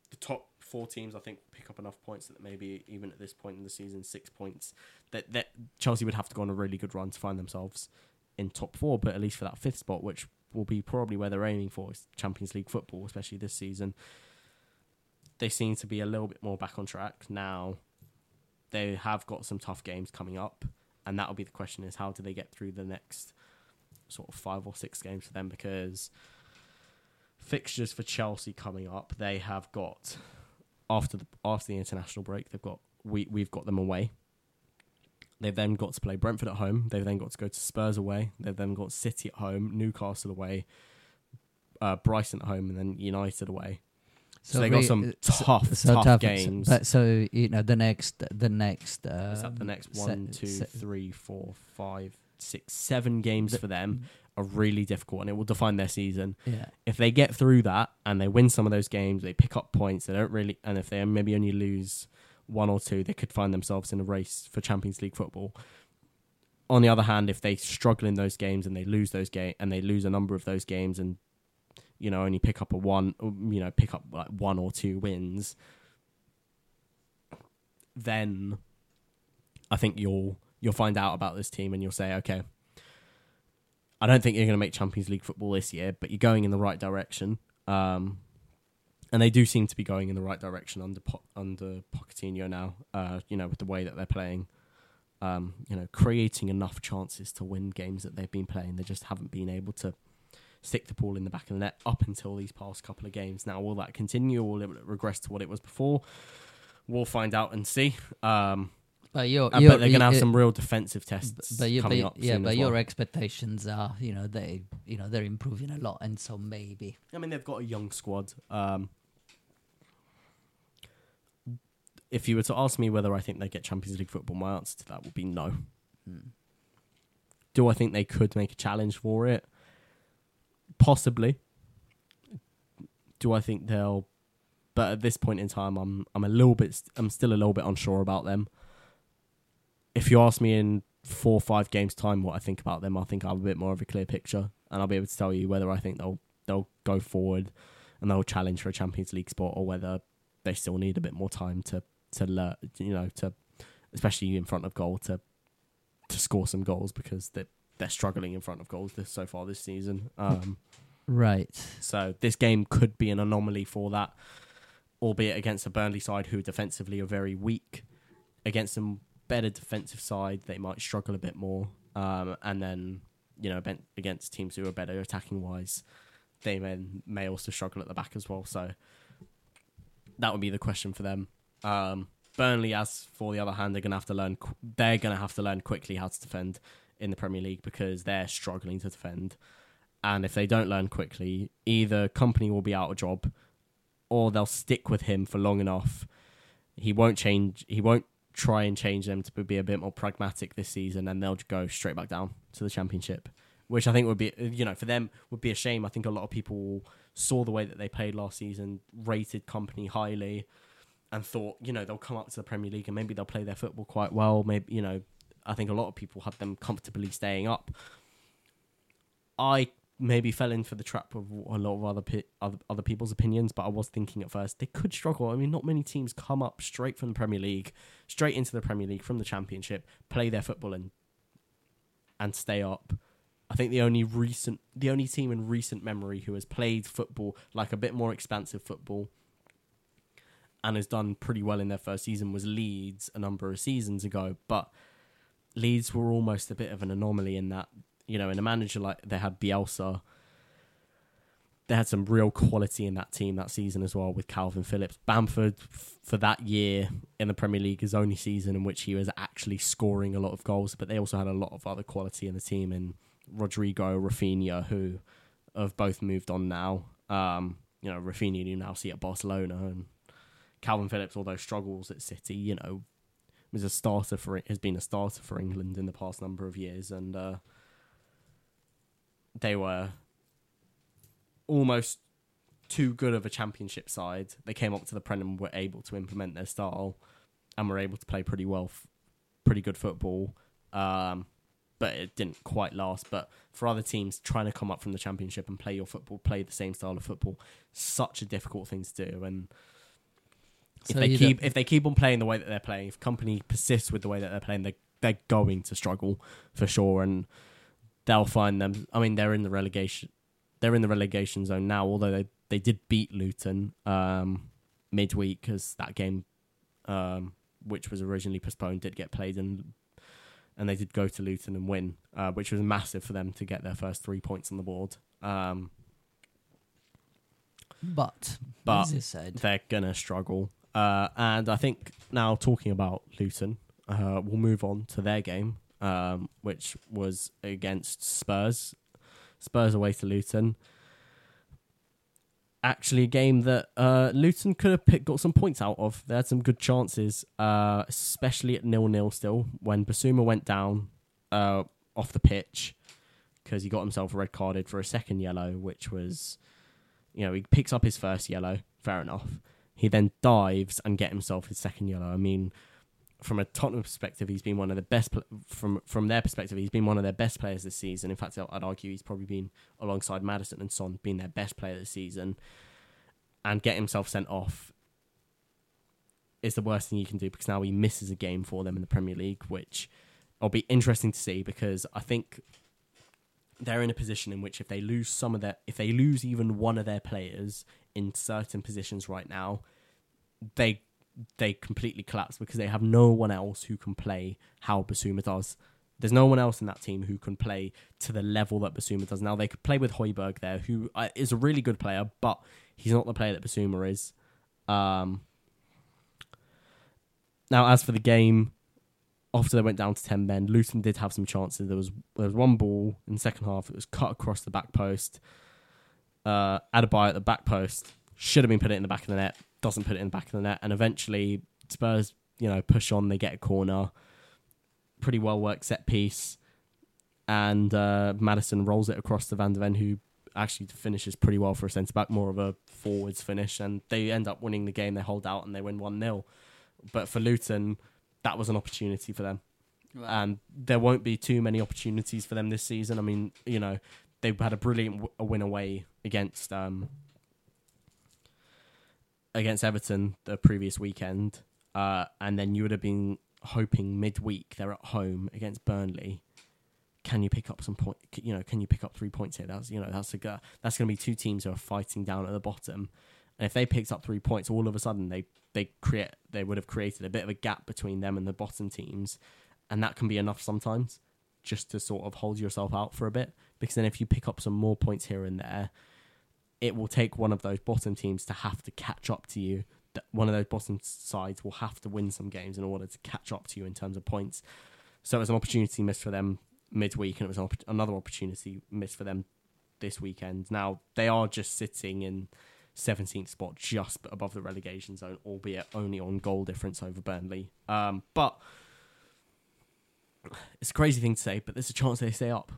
the top four teams I think pick up enough points that maybe even at this point in the season six points that that Chelsea would have to go on a really good run to find themselves in top four, but at least for that fifth spot, which will be probably where they're aiming for, is Champions League football, especially this season. They seem to be a little bit more back on track now. They have got some tough games coming up, and that'll be the question: is how do they get through the next sort of five or six games for them? Because fixtures for Chelsea coming up, they have got after the after the international break, they've got we we've got them away. They've then got to play Brentford at home. They've then got to go to Spurs away. They've then got City at home, Newcastle away, uh, Brighton at home, and then United away. So, they got some uh, so- tough, so tough, so- games. But so you know the next, the next. Uh, Is that the next se- two, se- three, four, five, six, seven games The- for them are really difficult, and it will define their season. Yeah. If they get through that and they win some of those games, they pick up points. They don't really, and if they maybe only lose one or two, they could find themselves in a race for Champions League football. On the other hand, if they struggle in those games and they lose those game and they lose a number of those games and you know only pick up a one, you know, pick up like one or two wins, then I think you'll you'll find out about this team and you'll say, okay, I don't think you're going to make Champions League football this year, but you're going in the right direction. Um, and they do seem to be going in the right direction under po- under Pochettino now. Uh, you know, with the way that they're playing, um, you know, creating enough chances to win games that they've been playing. They just haven't been able to stick the ball in the back of the net up until these past couple of games. Now, will that continue or will it regress to what it was before? We'll find out and see. Um, But you're, uh, you're but they're going to have some real defensive tests but you, coming but, up. yeah, but your well. expectations are, you know, they, you know, they're improving a lot, and so maybe. I mean, they've got a young squad. Um, if you were to ask me whether I think they get Champions League football, my answer to that would be no. Hmm. Do I think they could make a challenge for it? Possibly. Do I think they'll? But at this point in time, I'm I'm a little bit I'm still a little bit unsure about them. If you ask me in four or five games time what I think about them, I think I have a bit more of a clear picture, and I'll be able to tell you whether I think they'll they'll go forward and they'll challenge for a Champions League spot, or whether they still need a bit more time to to learn, you know, to especially in front of goal to to score some goals because they they're struggling in front of goals this so far this season. Um, Right. so this game could be an anomaly for that, albeit against a Burnley side who defensively are very weak. Against some better defensive side, they might struggle a bit more. Um, and then you know against teams who are better attacking wise, they may may also struggle at the back as well. So that would be the question for them. Um, Burnley, as for the other hand, they're gonna have to learn. Qu- they're gonna have to learn quickly how to defend in the Premier League because they're struggling to defend. And if they don't learn quickly, either Kompany will be out of job, or they'll stick with him for long enough. He won't change. He won't try and change them to be a bit more pragmatic this season, and they'll go straight back down to the championship, which I think would be, you know, for them would be a shame. I think a lot of people saw the way that they played last season, rated Kompany highly, and thought, you know, they'll come up to the Premier League and maybe they'll play their football quite well. Maybe, you know, I think a lot of people had them comfortably staying up. I maybe fell in for the trap of a lot of other pe- other, other people's opinions, but I was thinking at first they could struggle. I mean, not many teams come up straight from the Premier League, straight into the Premier League from the Championship, play their football and and stay up. I think the only recent, the only team in recent memory who has played football like a bit more expansive football and has done pretty well in their first season was Leeds a number of seasons ago. But Leeds were almost a bit of an anomaly in that, you know, in a manager like they had Bielsa, they had some real quality in that team that season as well with Kalvin Phillips. Bamford f- for that year in the Premier League is only season in which he was actually scoring a lot of goals, but they also had a lot of other quality in the team in Rodrigo, Rafinha, who have both moved on now. Um, you know, Rafinha you now see at Barcelona and Kalvin Phillips, although struggles at City, you know, was a starter for has been a starter for England in the past number of years, and uh, they were almost too good of a championship side. They came up to the Prem and were able to implement their style, and were able to play pretty well, f- pretty good football. Um, but it didn't quite last. But for other teams trying to come up from the championship and play your football, play the same style of football, such a difficult thing to do. And if So they keep if they keep on playing the way that they're playing, if Kompany persists with the way that they're playing, they they're going to struggle for sure, and they'll find them. I mean, they're in the relegation. They're in the relegation zone now. Although they they did beat Luton um, midweek because that game, um, which was originally postponed, did get played and and they did go to Luton and win, uh, which was massive for them to get their first three points on the board. Um, But, But- as said, they're gonna struggle. Uh, and I think now talking about Luton, uh, we'll move on to their game, um, which was against Spurs. Spurs away to Luton. Actually, a game that uh, Luton could have picked, got some points out of. They had some good chances, uh, especially at nil nil still when Bissouma went down uh, off the pitch because he got himself red carded for a second yellow, which was, you know, he picks up his first yellow. Fair enough. He then dives and get himself his second yellow. I mean, from a Tottenham perspective, he's been one of the best. From from their perspective, he's been one of their best players this season. In fact, I'd argue he's probably been alongside Maddison and Son, been their best player this season. And get himself sent off is the worst thing you can do because now he misses a game for them in the Premier League, which will be interesting to see because I think they're in a position in which if they lose some of their, if they lose even one of their players in certain positions right now, they they completely collapse because they have no one else who can play how Bissouma does. There's no one else in that team who can play to the level that Bissouma does. Now they could play with Højbjerg there, who uh, a really good player, but he's not the player that Bissouma is. Um, now, as for the game, after they went down to ten men, Luton did have some chances. There was there was one ball in the second half. It was cut across the back post. Uh, Adebayo at the back post should have been put it in the back of the net. Doesn't put it in the back of the net, and eventually Spurs, you know, push on. They get a corner. Pretty well worked set piece, and uh, Maddison rolls it across to Van de Ven, who actually finishes pretty well for a centre back, more of a forwards finish, and they end up winning the game. They hold out and they win one 0 But for Luton, that was an opportunity for them and there won't be too many opportunities for them this season. I mean, you know, they had a brilliant w- a win away against um, against Everton the previous weekend, uh, and then you would have been hoping midweek they're at home against Burnley. Can you pick up some point? You know, can you pick up three points here? That's you know that's a that's going to be two teams who are fighting down at the bottom, and if they picked up three points, all of a sudden they they create they would have created a bit of a gap between them and the bottom teams, and that can be enough sometimes just to sort of hold yourself out for a bit because then if you pick up some more points here and there it will take one of those bottom teams to have to catch up to you. That one of those bottom sides will have to win some games in order to catch up to you in terms of points. So it was an opportunity missed for them midweek and it was another opportunity missed for them this weekend. Now they are just sitting in 17th spot just above the relegation zone albeit only on goal difference over Burnley. Um, but it's a crazy thing to say, but there's a chance they stay up.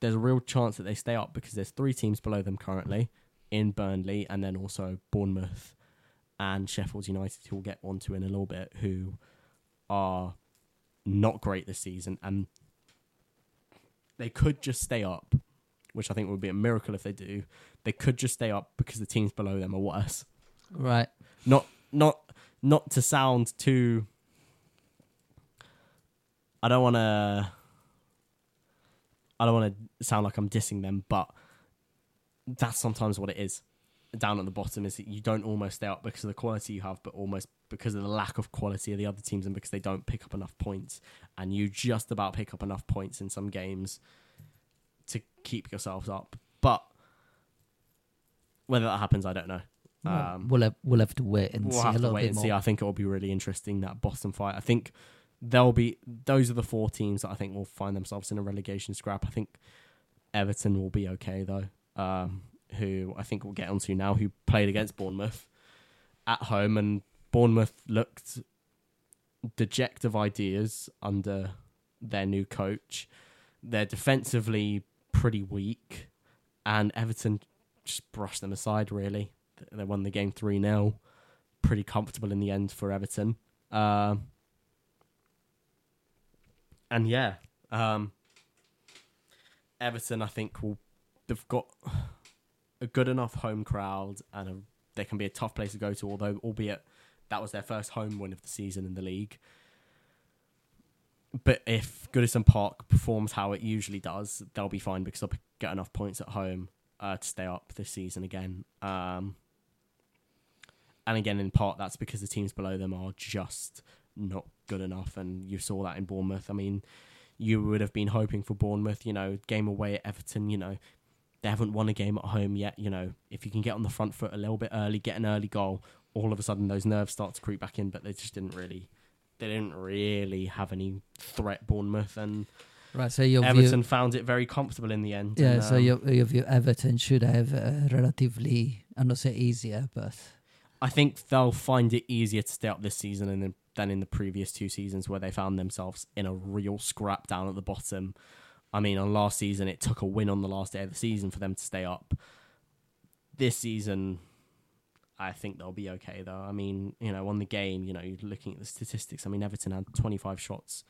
There's a real chance that they stay up because there's three teams below them currently in Burnley and then also Bournemouth and Sheffield United, who we'll get onto in a little bit, who are not great this season and they could just stay up, which I think would be a miracle if they do. They could just stay up because the teams below them are worse right. not not not to sound too I don't want to I don't want to sound like I'm dissing them but that's sometimes what it is down at the bottom is that you don't almost stay up because of the quality you have but almost because of the lack of quality of the other teams and because they don't pick up enough points and you just about pick up enough points in some games to keep yourselves up but whether that happens, I don't know. Um, we'll have we'll have to wait and we'll see a have to little wait bit and more. see. I think it will be really interesting that Boston fight. I think there'll be those are the four teams that I think will find themselves in a relegation scrap. I think Everton will be okay though. Um, who I think we'll get onto now, who played against Bournemouth at home, and Bournemouth looked deject of ideas under their new coach. They're defensively pretty weak, and Everton just brushed them aside. Really, they won the game three 0 Pretty comfortable in the end for Everton. Um, and yeah, um, Everton, I think will they've got a good enough home crowd, and a, they can be a tough place to go to. Although, albeit that was their first home win of the season in the league. But if Goodison Park performs how it usually does, they'll be fine because they'll get enough points at home uh, to stay up this season again. Um, and again, in part, that's because the teams below them are just not good enough. And you saw that in Bournemouth. I mean, you would have been hoping for Bournemouth, you know, game away at Everton, you know, they haven't won a game at home yet. You know, if you can get on the front foot a little bit early, get an early goal, all of a sudden those nerves start to creep back in. But they just didn't really, they didn't really have any threat. Bournemouth and right, so your Everton view, found it very comfortable in the end. yeah, and, so um, your your view, Everton should have a relatively, I'm not say easier, but I think they'll find it easier to stay up this season than than in the previous two seasons where they found themselves in a real scrap down at the bottom. I mean, on last season, it took a win on the last day of the season for them to stay up. This season, I think they'll be okay, though. I mean, you know, on the game, you know, looking at the statistics. I mean, Everton had 25 shots,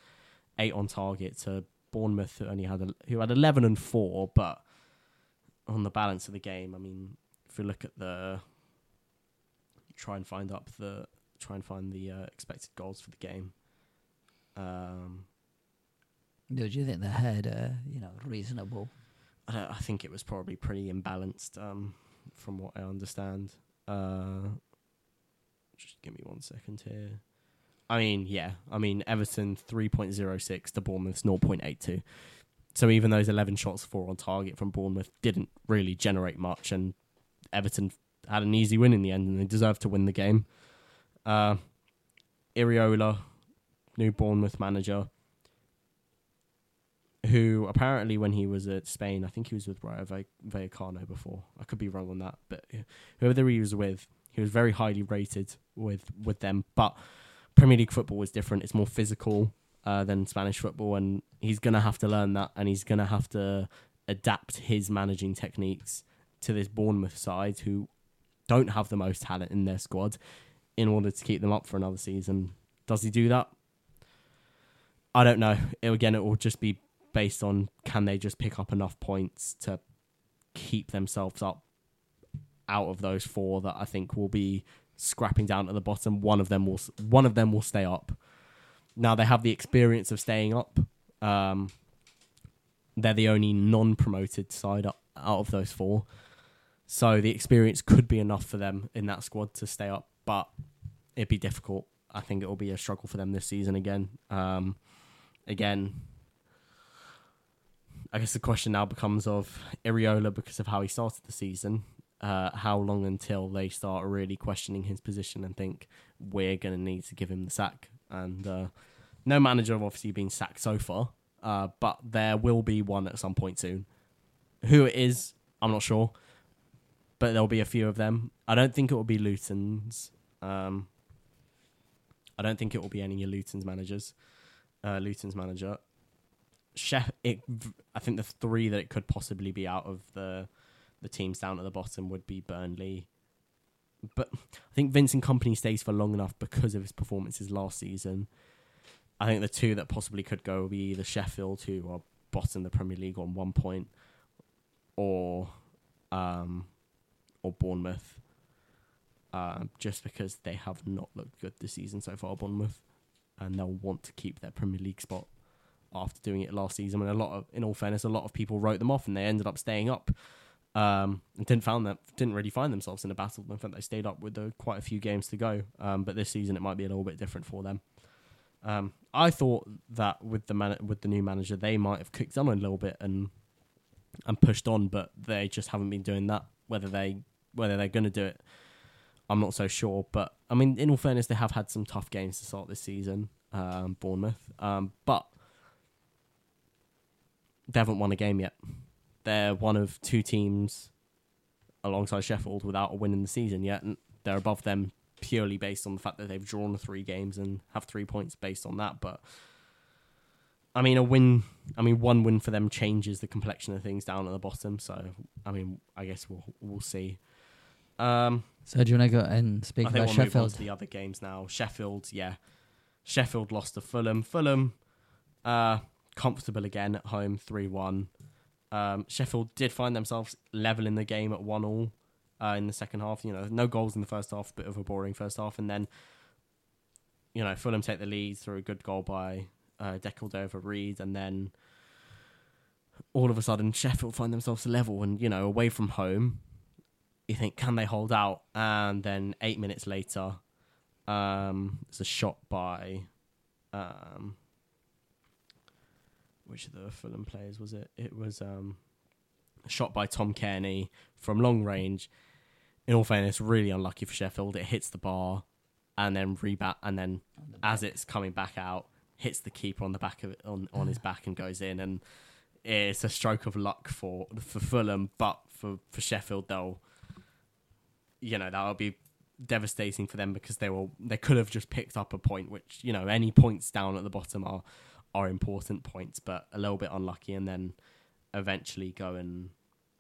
eight on target to Bournemouth, who only had a, who had 11 and four, but on the balance of the game, I mean, if you look at the try and find up the try and find the uh, expected goals for the game. Um, do you think they had a you know reasonable? I, don't- I think it was probably pretty imbalanced, um, from what I understand. Uh, just give me one second here. I mean, yeah, I mean Everton three point zero six to Bournemouth's zero point eight two. So even those eleven shots four on target from Bournemouth didn't really generate much, and Everton had an easy win in the end, and they deserved to win the game. Uh, Iraola, new Bournemouth manager, who apparently when he was at Spain, I think he was with Rayo Vallecano before. I could be wrong on that, but whoever he was with, he was very highly rated with with them. But Premier League football is different; it's more physical uh, than Spanish football, and he's gonna have to learn that, and he's gonna have to adapt his managing techniques to this Bournemouth side, who don't have the most talent in their squad, in order to keep them up for another season. Does he do that? I don't know. It, again, it will just be based on can they just pick up enough points to keep themselves up out of those four that I think will be scrapping down at the bottom. One of them will one of them will stay up. Now they have the experience of staying up. Um, they're the only non-promoted side up out of those four, so the experience could be enough for them in that squad to stay up. But it'd be difficult. I think it will be a struggle for them this season again. Um, again, I guess the question now becomes of Iraola because of how he started the season. Uh, how long until they start really questioning his position and think we're going to need to give him the sack? And uh, no manager have obviously been sacked so far, uh, but there will be one at some point soon. Who it is, I'm not sure, but there'll be a few of them. I don't think it will be Luton's. Um, I don't think it will be any of Luton's managers. Uh, Luton's manager. Chef, it, I think the three that it could possibly be out of the the teams down at the bottom would be Burnley. But I think Vincent Kompany stays for long enough because of his performances last season. I think the two that possibly could go would be either Sheffield, who are bottom of the Premier League on one point, or um, or Bournemouth. Uh, just because they have not looked good this season so far, Bournemouth, and they'll want to keep their Premier League spot after doing it last season. And a lot of, in all fairness, a lot of people wrote them off, and they ended up staying up. Um, and didn't found that didn't really find themselves in a battle. In fact, they stayed up with uh, quite a few games to go. Um, but this season, it might be a little bit different for them. Um, I thought that with the man- with the new manager, they might have kicked on a little bit and and pushed on, but they just haven't been doing that. Whether they whether they're going to do it, I'm not so sure. But I mean, in all fairness, they have had some tough games to start this season. Um, Bournemouth, um, but they haven't won a game yet. They're one of two teams alongside Sheffield without a win in the season yet, and they're above them purely based on the fact that they've drawn three games and have three points based on that. But I mean, a win. I mean, one win for them changes the complexion of things down at the bottom. So, I mean, I guess we'll we'll see. Um, So do you want to go and speak I think about we'll move on Sheffield? to the other games now. Sheffield, yeah, Sheffield lost to Fulham. Fulham, uh, comfortable again at home, three one. Um, Sheffield did find themselves level in the game at one all uh, in the second half. You know, no goals in the first half, bit of a boring first half, and then you know Fulham take the lead through a good goal by uh, De Cordova-Reid, and then all of a sudden Sheffield find themselves level, and you know away from home. You think, can they hold out? And then eight minutes later, um, it's a shot by, um, which of the Fulham players was it? It was um, shot by Tom Cairney from long range. In all fairness, really unlucky for Sheffield. It hits the bar, and then rebound, and then as it's coming back out, hits the keeper on the back of it, on on his back and goes in. And it's a stroke of luck for for Fulham, but for for Sheffield, they'll you know that'll be devastating for them because they will they could have just picked up a point, which you know any points down at the bottom are are important points, but a little bit unlucky, and then eventually go and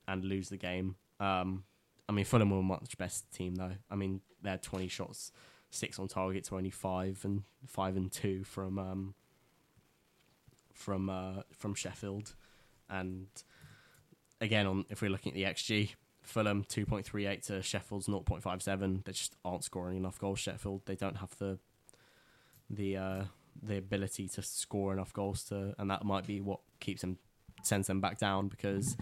and lose the game. Um, I mean, Fulham were a much best team though. I mean, they had twenty shots, six on target to only five and five and two from um, from uh, from Sheffield, and again on if we're looking at the xG, Fulham two point three eight to Sheffield's zero point five seven. They just aren't scoring enough goals. Sheffield they don't have the the uh, the ability to score enough goals to, and that might be what keeps them sends them back down because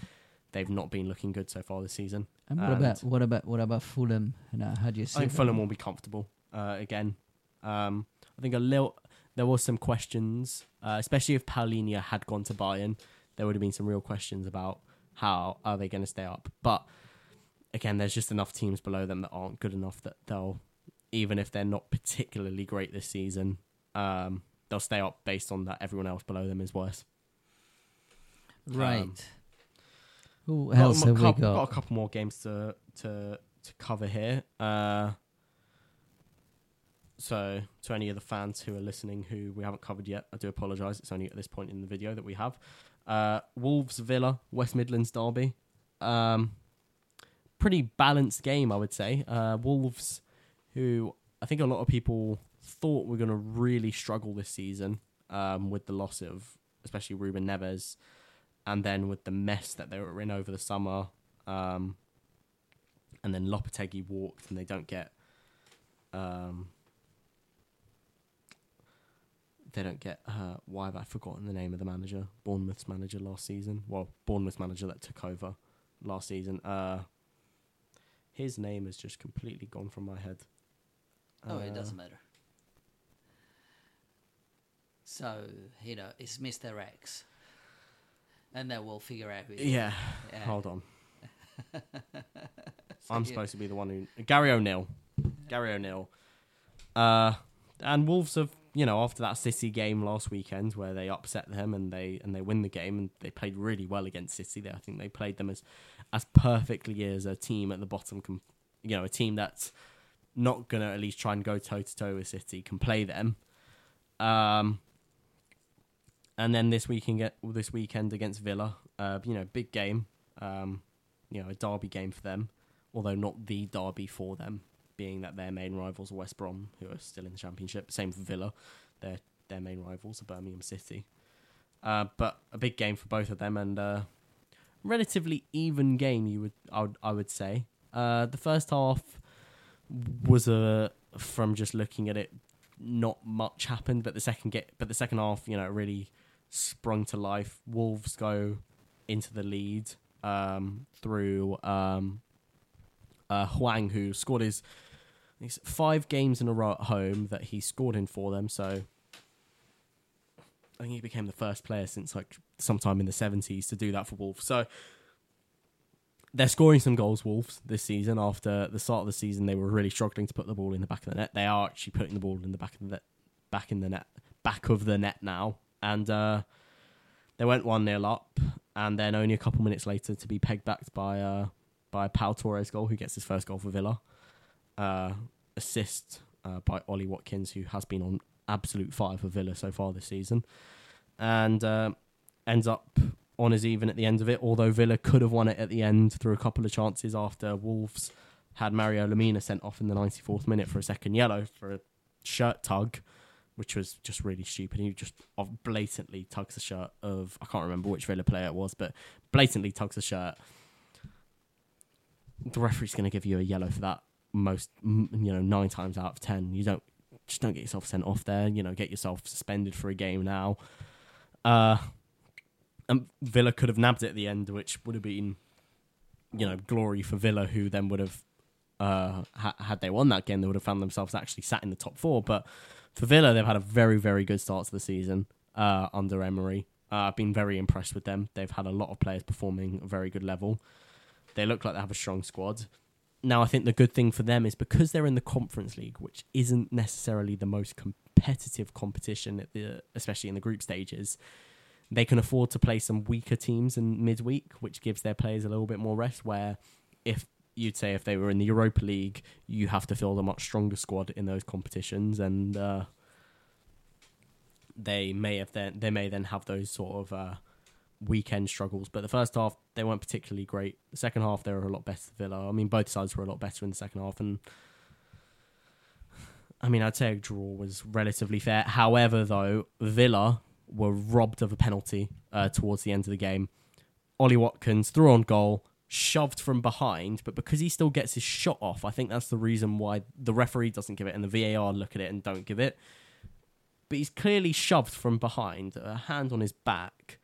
they've not been looking good so far this season. And what And- about what about what about Fulham? You know, how do you see? I think? Fulham will be comfortable uh, again. Um, I think a little. There was some questions, uh, especially if Palhinha had gone to Bayern. There would have been some real questions about how are they going to stay up. But again, there's just enough teams below them that aren't good enough that they'll, even if they're not particularly great this season, um, they'll stay up based on that everyone else below them is worse. Right. Um, Who Got else a, have we got? got a couple more games to to to cover here. Uh, so, to any of the fans who are listening who we haven't covered yet, I do apologise. It's only at this point in the video that we have. Uh, Wolves Villa, West Midlands Derby. Um, pretty balanced game, I would say. Uh, Wolves, who I think a lot of people thought were going to really struggle this season um, with the loss of, especially Ruben Neves, and then with the mess that they were in over the summer. Um, and then Lopetegui walked, and they don't get. Um, they don't get. Uh, why have I forgotten the name of the manager? Bournemouth's manager last season. Well, Bournemouth's manager that took over last season. Uh, his name has just completely gone from my head. Oh, it Uh, doesn't matter. So you know, it's Mr. X, and then we'll figure out who. Yeah, Yeah. hold on. So I'm you- supposed to be the one who Gary O'Neill. Gary O'Neill. Uh, and Wolves have, you know, after that City game last weekend where they upset them and they and they win the game and they played really well against City. They, I think they played them as as perfectly as a team at the bottom can, you know, a team that's not gonna at least try and go toe to toe with City can play them. Um, and then this weekend, this weekend against Villa, uh, you know, big game. Um, you know, a derby game for them, although not the derby for them, being that their main rivals are West Brom, who are still in the Championship. Same for Villa, their their main rivals are Birmingham City. Uh, but a big game for both of them, and uh, relatively even game. You would I would I would say. Uh, the first half was a from just looking at it, not much happened, but the second get but the second half, you know, really sprung to life. Wolves go into the lead um, through um, uh, Hwang, who scored his five games in a row at home that he scored in for them. So I think he became the first player since like sometime in the seventies to do that for Wolves. So they're scoring some goals, Wolves, this season. After the start of the season, they were really struggling to put the ball in the back of the net. They are actually putting the ball in the back of the net, back in the net, back of the net now, and uh, they went one 0 up, and then only a couple minutes later to be pegged back by uh, by Pau Torres goal, who gets his first goal for Villa. Uh, assist uh, by Ollie Watkins, who has been on absolute fire for Villa so far this season, and uh, ends up on his even at the end of it. Although Villa could have won it at the end through a couple of chances after Wolves had Mario Lemina sent off in the 94th minute for a second yellow for a shirt tug, which was just really stupid. He just blatantly tugs the shirt of I can't remember which Villa player it was, but blatantly tugs the shirt. The referee's going to give you a yellow for that most you know nine times out of ten. You don't just don't get yourself sent off there. You know, get yourself suspended for a game now. Uh, and Villa could have nabbed it at the end, which would have been, you know, glory for Villa, who then would have, uh, ha- had they won that game, they would have found themselves actually sat in the top four. But for Villa, they've had a very, very good start to the season uh, under Emery. Uh, I've been very impressed with them. They've had a lot of players performing a very good level. They look like they have a strong squad. Now, I think the good thing for them is because they're in the Conference League, which isn't necessarily the most competitive competition, at the, especially in the group stages they can afford to play some weaker teams in midweek, which gives their players a little bit more rest. Where if you'd say if they were in the Europa League, you have to field a much stronger squad in those competitions, and uh, they may have then they may then have those sort of uh, weekend struggles. But the first half they weren't particularly great. The second half they were a lot better. Villa, I mean, both sides were a lot better in the second half, and I mean, I'd say a draw was relatively fair. However, though, Villa were robbed of a penalty uh, towards the end of the game. Ollie Watkins threw on goal, shoved from behind, but because he still gets his shot off, I think that's the reason why the referee doesn't give it and the VAR look at it and don't give it. But he's clearly shoved from behind, a hand on his back,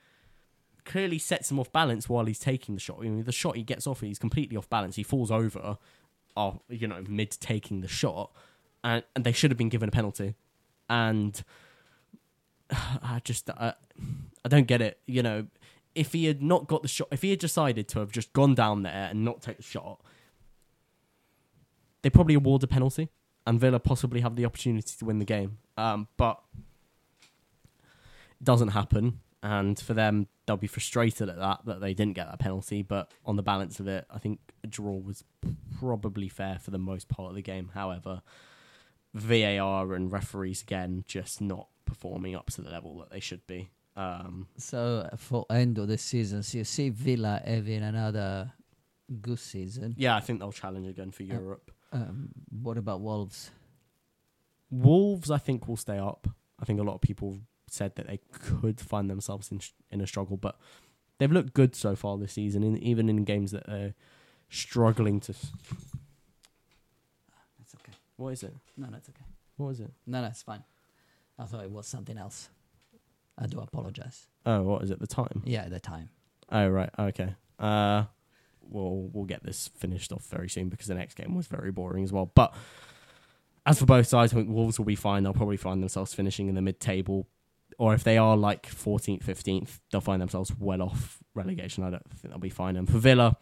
clearly sets him off balance while he's taking the shot. I mean, the shot he gets off, he's completely off balance. He falls over, uh, you know, mid taking the shot, and, and they should have been given a penalty. And I just I, I don't get it. You know, if he had not got the shot, if he had decided to have just gone down there and not take the shot, they probably award a penalty, and Villa possibly have the opportunity to win the game. Um, but it doesn't happen, and for them, they'll be frustrated at that that they didn't get that penalty. But on the balance of it, I think a draw was probably fair for the most part of the game. However, VAR and referees again just not performing up to the level that they should be. Um, so for end of the season, so you see Villa having another good season. Yeah, I think they'll challenge again for uh, Europe. Um, what about Wolves? Wolves, I think, will stay up. I think a lot of people said that they could find themselves in in a struggle, but they've looked good so far this season, in, even in games that they're struggling to. That's okay. What is it? No, that's okay. What is it? No, that's fine. I thought it was something else. I do apologize. Oh, what is it? The time? Yeah, the time. Oh right, okay. Uh, we'll we'll get this finished off very soon because the next game was very boring as well. But as for both sides, I think Wolves will be fine. They'll probably find themselves finishing in the mid-table, or if they are like 14th, 15th, they'll find themselves well off relegation. I don't think they'll be fine. And for Villa,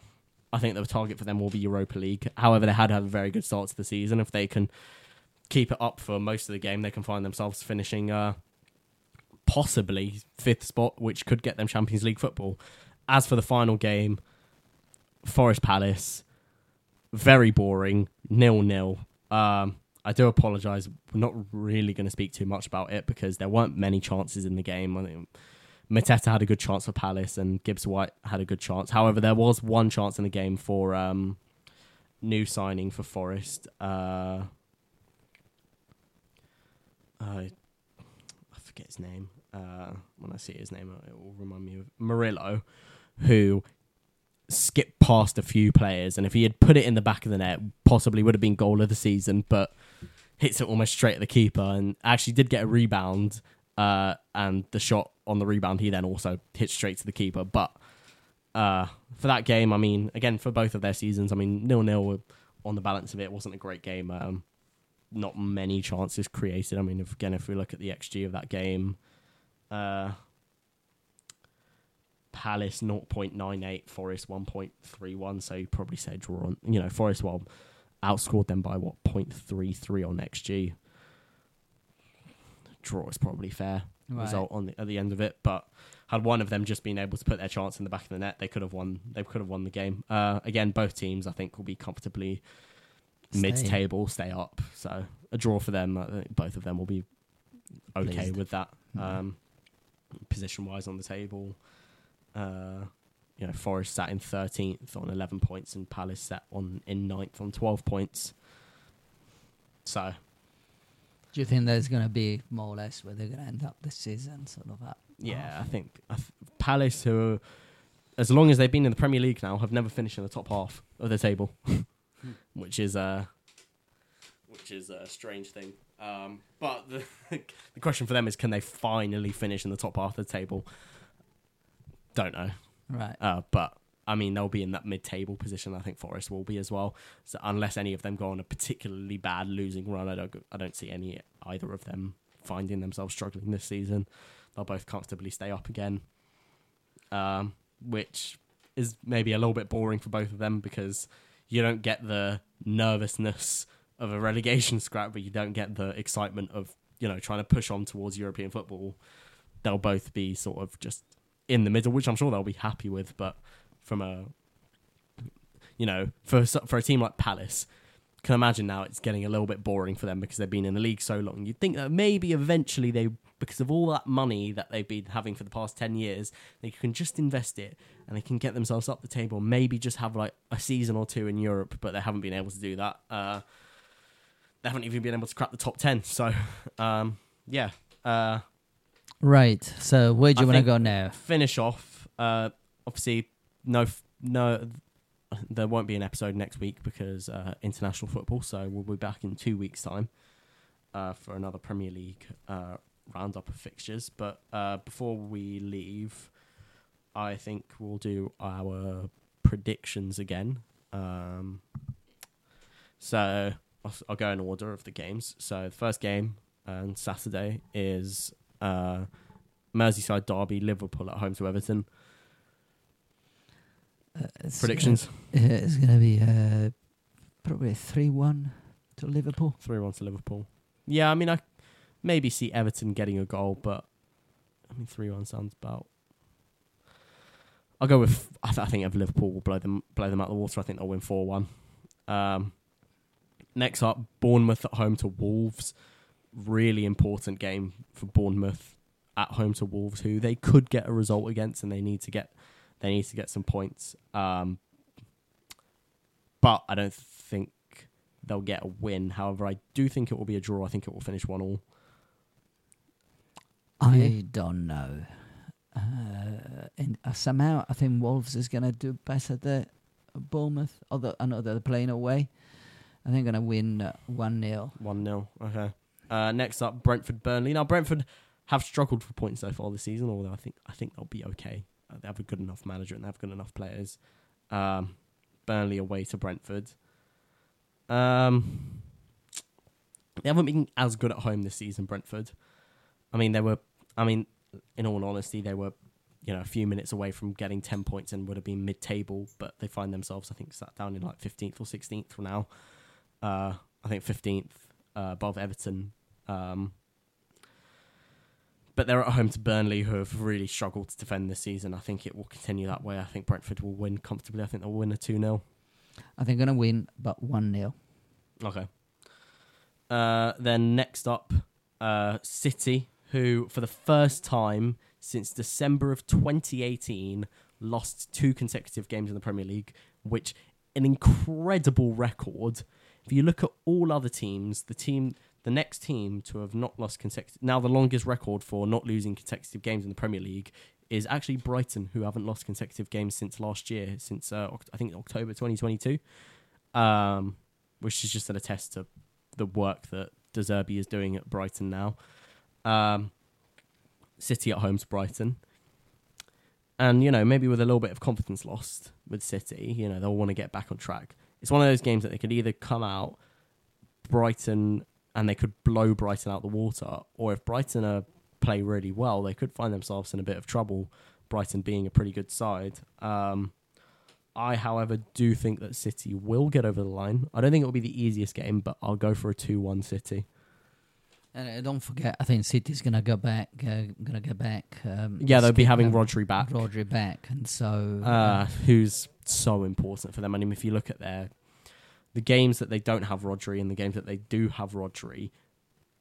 I think the target for them will be Europa League. However, they had had a very good start to the season. If they can keep it up for most of the game, they can find themselves finishing uh, possibly fifth spot, which could get them Champions League football. As for the final game, Forest Palace, very boring, nil nil. Um, I do apologise. We're not really going to speak too much about it because there weren't many chances in the game. I Mateta had a good chance for Palace and Gibbs White had a good chance. However, there was one chance in the game for um, new signing for Forest. Uh, uh, I forget his name. Uh, when I see his name, it will remind me of Murillo, who skipped past a few players, and if he had put it in the back of the net, possibly would have been goal of the season. But hits it almost straight at the keeper, and actually did get a rebound. Uh, and the shot on the rebound, he then also hit straight to the keeper. But uh, for that game, I mean, again for both of their seasons, I mean, nil nil on the balance of it wasn't a great game. Um, not many chances created. I mean, if, again, if we look at the XG of that game, uh, Palace 0.98, Forest 1.31. So you probably say draw on. You know, Forest well outscored them by what 0.33 on XG. Draw is probably fair Right. result on the, at the end of it, but had one of them just been able to put their chance in the back of the net, they could have won. They could have won the game. Uh, again, both teams I think will be comfortably mid-table, stay up. So a draw for them. Both of them will be okay Pleased. with that. Mhm. Um, position-wise on the table, uh, you know, Forest sat in thirteenth on eleven points, and Palace sat on in ninth on twelve points. So Do you think there's going to be more or less where they're going to end up this season? Sort of up. yeah, I think I th- Palace, who, as long as they've been in the Premier League now, have never finished in the top half of the table, which is uh, which is a strange thing. Um, but the the question for them is, can they finally finish in the top half of the table? Don't know, Right. uh, but I mean they'll be in that mid-table position. I think Forest will be as well. So unless any of them go on a particularly bad losing run, I don't I don't see any either of them finding themselves struggling this season. They'll both comfortably stay up again, um, which is maybe a little bit boring for both of them because you don't get the nervousness of a relegation scrap, but you don't get the excitement of you know trying to push on towards European football. They'll both be sort of just in the middle, which I'm sure they'll be happy with. But from a you know for for a team like Palace, can imagine now it's getting a little bit boring for them because they've been in the league so long. You'd think that maybe eventually they, because of all that money that they've been having for the past 10 years, they can just invest it and they can get themselves up the table, maybe just have like a season or two in Europe, but they haven't been able to do that. Uh, they haven't even been able to crack the top 10. So, um, yeah. Uh, Right. So where do you want to go now? finish off. Uh, obviously, no, f- no, there won't be an episode next week because uh, international football. So we'll be back in two weeks' time uh, for another Premier League uh, roundup of fixtures. But uh, before we leave, I think we'll do our predictions again. Um, so I'll, I'll go in order of the games. So the first game on Saturday is uh, Merseyside derby, Liverpool at home to Everton. Uh, Predictions Gonna, uh, it's going to be uh, probably three one to Liverpool. three one to Liverpool. Yeah, I mean I maybe see Everton getting a goal, but I mean three one sounds about. I'll go with I, th- I think if Liverpool will blow them blow them out of the water. I think they'll win four one. Um, next up, Bournemouth at home to Wolves. Really important game for Bournemouth at home to Wolves, who they could get a result against, and they need to get they need to get some points. Um, but I don't think they'll get a win. However, I do think it will be a draw. I think it will finish one all. I don't know. Uh, and uh, somehow I think Wolves is going to do better than Bournemouth, although I know they're playing away. I think going to win uh, one 0 One 0 Okay. Uh, next up, Brentford Burnley. Now Brentford have struggled for points so far this season, although I think I think they'll be okay. Uh, they have a good enough manager and they have good enough players. Um, Burnley away to Brentford. Um, they haven't been as good at home this season. Brentford. I mean, they were. I mean, in all honesty, they were. You know, a few minutes away from getting ten points and would have been mid-table, but they find themselves, I think, sat down in like fifteenth or sixteenth for now. Uh, I think fifteenth uh, above Everton. Um, but they're at home to Burnley, who have really struggled to defend this season. I think it will continue that way. I think Brentford will win comfortably. I think they'll win a 2 0. I think they're going to win, but one 0 Okay. Uh, then next up, uh, City, who for the first time since December of 2018 lost two consecutive games in the Premier League, which an incredible record. If you look at all other teams, the team, the next team to have not lost consecutive, now the longest record for not losing consecutive games in the Premier League is actually Brighton, who haven't lost consecutive games since last year, since uh, I think October 2022. Um, which is just an attest to the work that De Zerbi is doing at Brighton now. Um, City at home to Brighton. And, you know, maybe with a little bit of confidence lost with City, you know, they'll want to get back on track. It's one of those games that they could either come out Brighton and they could blow Brighton out the water, or if Brighton are, play really well, they could find themselves in a bit of trouble. Brighton being a pretty good side. Um, I, however, do think that City will get over the line. I don't think it will be the easiest game, but I'll go for a two-one City. And uh, don't forget, I think City's gonna go back. Uh, gonna go back. Um, Yeah, they'll be having Rodri back, Rodri back, and so uh, who's so important for them. I mean, if you look at their the games that they don't have Rodri and the games that they do have Rodri,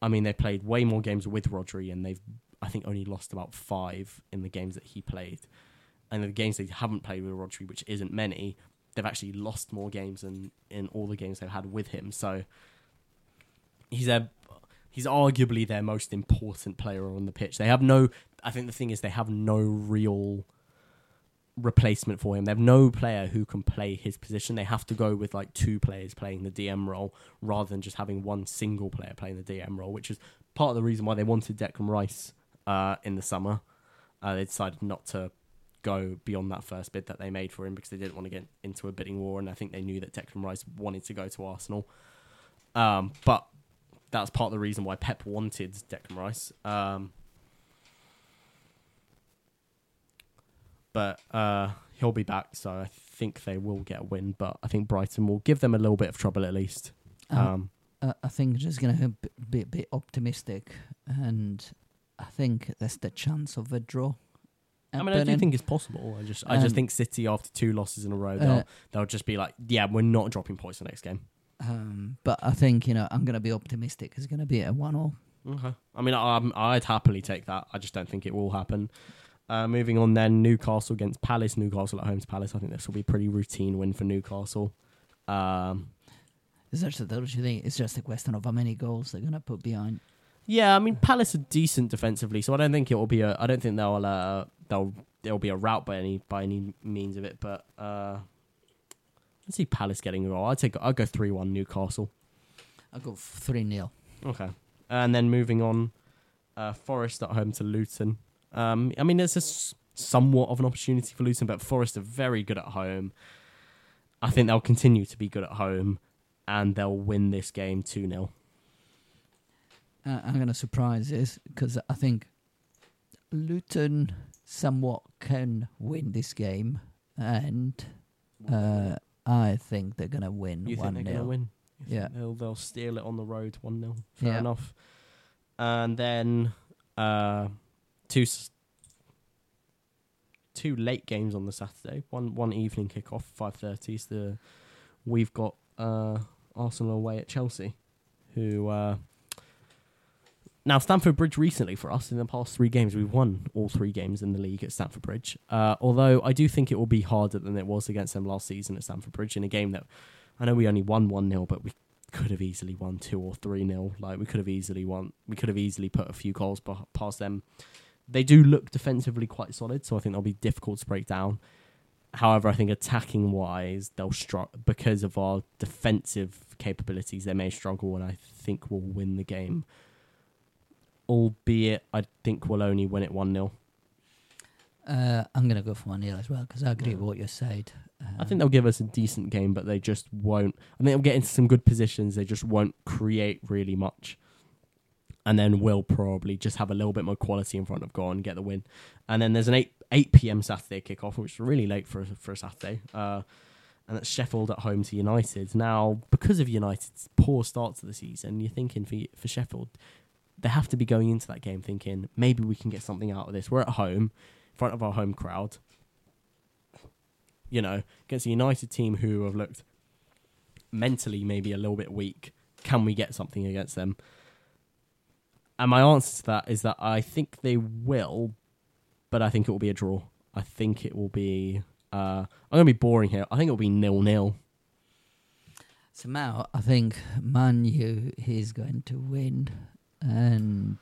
I mean, they played way more games with Rodri, and they've I think only lost about five in the games that he played. And the games they haven't played with Rodri, which isn't many, they've actually lost more games than in all the games they've had with him. So he's a he's arguably their most important player on the pitch. They have no I think the thing is they have no real replacement for him. They have no player who can play his position. They have to go with like two players playing the DM role rather than just having one single player playing the DM role, which is part of the reason why they wanted Declan Rice uh, in the summer. Uh, they decided not to go beyond that first bid that they made for him because they didn't want to get into a bidding war, and I think they knew that Declan Rice wanted to go to Arsenal. Um, but that's part of the reason why Pep wanted Declan Rice. Um, but uh, he'll be back, so I think they will get a win. But I think Brighton will give them a little bit of trouble at least. um, Um, uh, I think just gonna be, be bit optimistic, and I think there's the chance of a draw. I mean, I do think it's possible. I just, I just Um, think City after two losses in a row, Uh, they'll they'll just be like, yeah, we're not dropping points the next game. Um, but I think you know I'm gonna be optimistic. It's gonna be a one-all. Okay. I mean, I'm, I'd happily take that. I just don't think it will happen. Uh, moving on then, Newcastle against Palace. Newcastle at home to Palace. I think this will be a pretty routine win for Newcastle. Um, It's just don't you think it's just a question of how many goals they're gonna put behind. yeah, I mean, Palace are decent defensively, so I don't think it will be a. I don't think they'll uh, they'll there'll be a rout by any by any means of it. But uh, let's see Palace getting a goal. I'd take. I'd go three one Newcastle. I'll go three 0 Okay. And then moving on, uh, Forest at home to Luton. Um, I mean, there's a s- somewhat of an opportunity for Luton, but Forest are very good at home. I think they'll continue to be good at home, and they'll win this game 2 0. Uh, I'm gonna surprise this because I think Luton somewhat can win this game, and uh, I think they're gonna win You think one they're going to 0 win? You Yeah. They'll, they'll steal it on the road 1 0. Fair Yeah. enough. And then uh, two. Two late games on the Saturday. One one evening kickoff, five thirty. Is the we've got uh, Arsenal away at Chelsea, who uh, now Stamford Bridge recently for us in the past three games we've won all three games in the league at Stamford Bridge. Uh, although I do think it will be harder than it was against them last season at Stamford Bridge in a game that I know we only won one 0 but we could have easily won two or three 0 Like we could have easily won. We could have easily put a few goals past them. They do look defensively quite solid, so I think they'll be difficult to break down. However, I think attacking wise, they'll struggle because of our defensive capabilities. They may struggle, and I think we'll win the game. Albeit, I think we'll only win it one 0 Uh, I'm gonna go for one 0 as well because I agree Yeah. with what you said. I think they'll give us a decent game, but they just won't. I think they'll get into some good positions. They just won't create really much. And then we'll probably just have a little bit more quality in front of goal and get the win. And then there's an 8, 8 p.m. Saturday kickoff, which is really late for a, for a Saturday. Uh, and that's Sheffield at home to United. Now, because of United's poor start to the season, you're thinking for, for Sheffield, they have to be going into that game thinking maybe we can get something out of this. We're at home, in front of our home crowd you know, against a United team who have looked mentally maybe a little bit weak. Can we get something against them? And my answer to that is that I think they will, but I think it will be a draw. I think it will be. Uh, I'm going to be boring here. I think it will be nil nil. So now I think Man U is going to win, and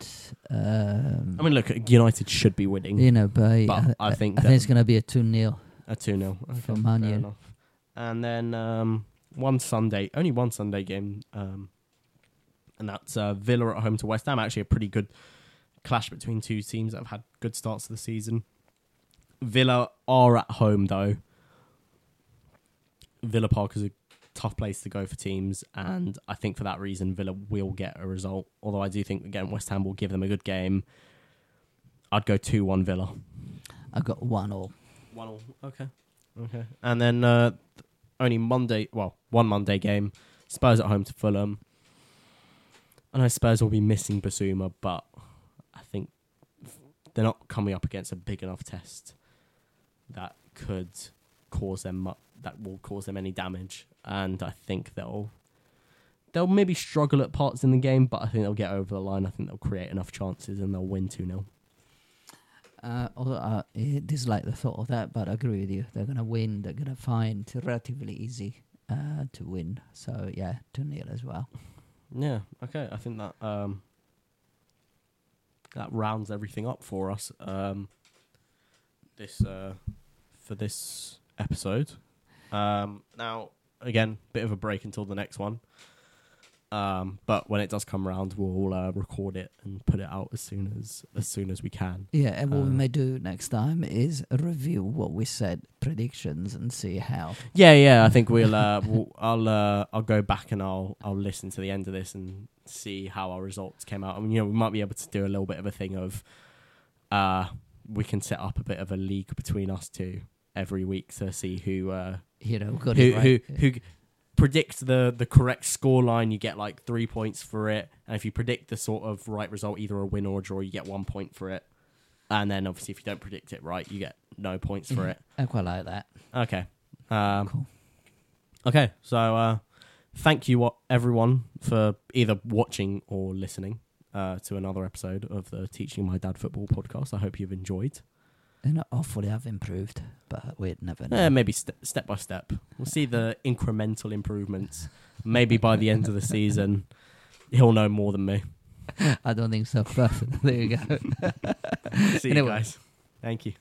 um, I mean, look, United should be winning you know, by but I think I think it's going to be a two 0 a two 0 For Man U. And then um, one Sunday, only one Sunday game, um, and that's uh, Villa at home to West Ham. Actually, a pretty good clash between two teams that have had good starts to the season. Villa are at home though. Villa Park is a tough place to go for teams, and I think for that reason, Villa will get a result. Although I do think again West Ham will give them a good game. I'd go two one Villa. I've got one all. One all. Okay. Okay. And then uh, only Monday. Well, one Monday game. Spurs at home to Fulham. I Spurs will be missing Bissouma, but I think they're not coming up against a big enough test that could cause them mu- that will cause them any damage. And I think they'll they'll maybe struggle at parts in the game, but I think they'll get over the line. I think they'll create enough chances and they'll win two 0 Uh, although I eh, dislike the thought of that, but I agree with you. They're gonna win. They're gonna find it relatively easy uh, to win. So yeah, two 0 as well. Yeah. Okay. I think that um, that rounds everything up for us. Um, this uh, for this episode. Um, now again, bit of a break until the next one. Um, but when it does come around, we'll uh, record it and put it out as soon as as soon as we can. Yeah, and what we Uh, may do next time is review what we said, predictions, and see how. Yeah, yeah. I think we'll. Uh, we'll I'll. Uh, I'll go back and I'll. I'll listen to the end of this and see how our results came out. I mean, you know, we might be able to do a little bit of a thing of. Uh, we can set up a bit of a league between us two every week to see who. Uh, You know, got who it right. who who predict the the correct score line. You get like three points for it, and if you predict the sort of right result, either a win or a draw, you get one point for it. And then obviously, if you don't predict it right, you get no points for Mhm. it. I quite like that. Okay. Um, Cool. Okay, so uh, thank you, wa- everyone, for either watching or listening uh, to another episode of the Teaching My Dad Football podcast. I hope you've enjoyed. And hopefully I've improved, but we'd never know. Eh, maybe st- step by step. We'll see the incremental improvements. Maybe by the end of the season, he'll know more than me. I don't think so. But there you go. See you guys. Thank you.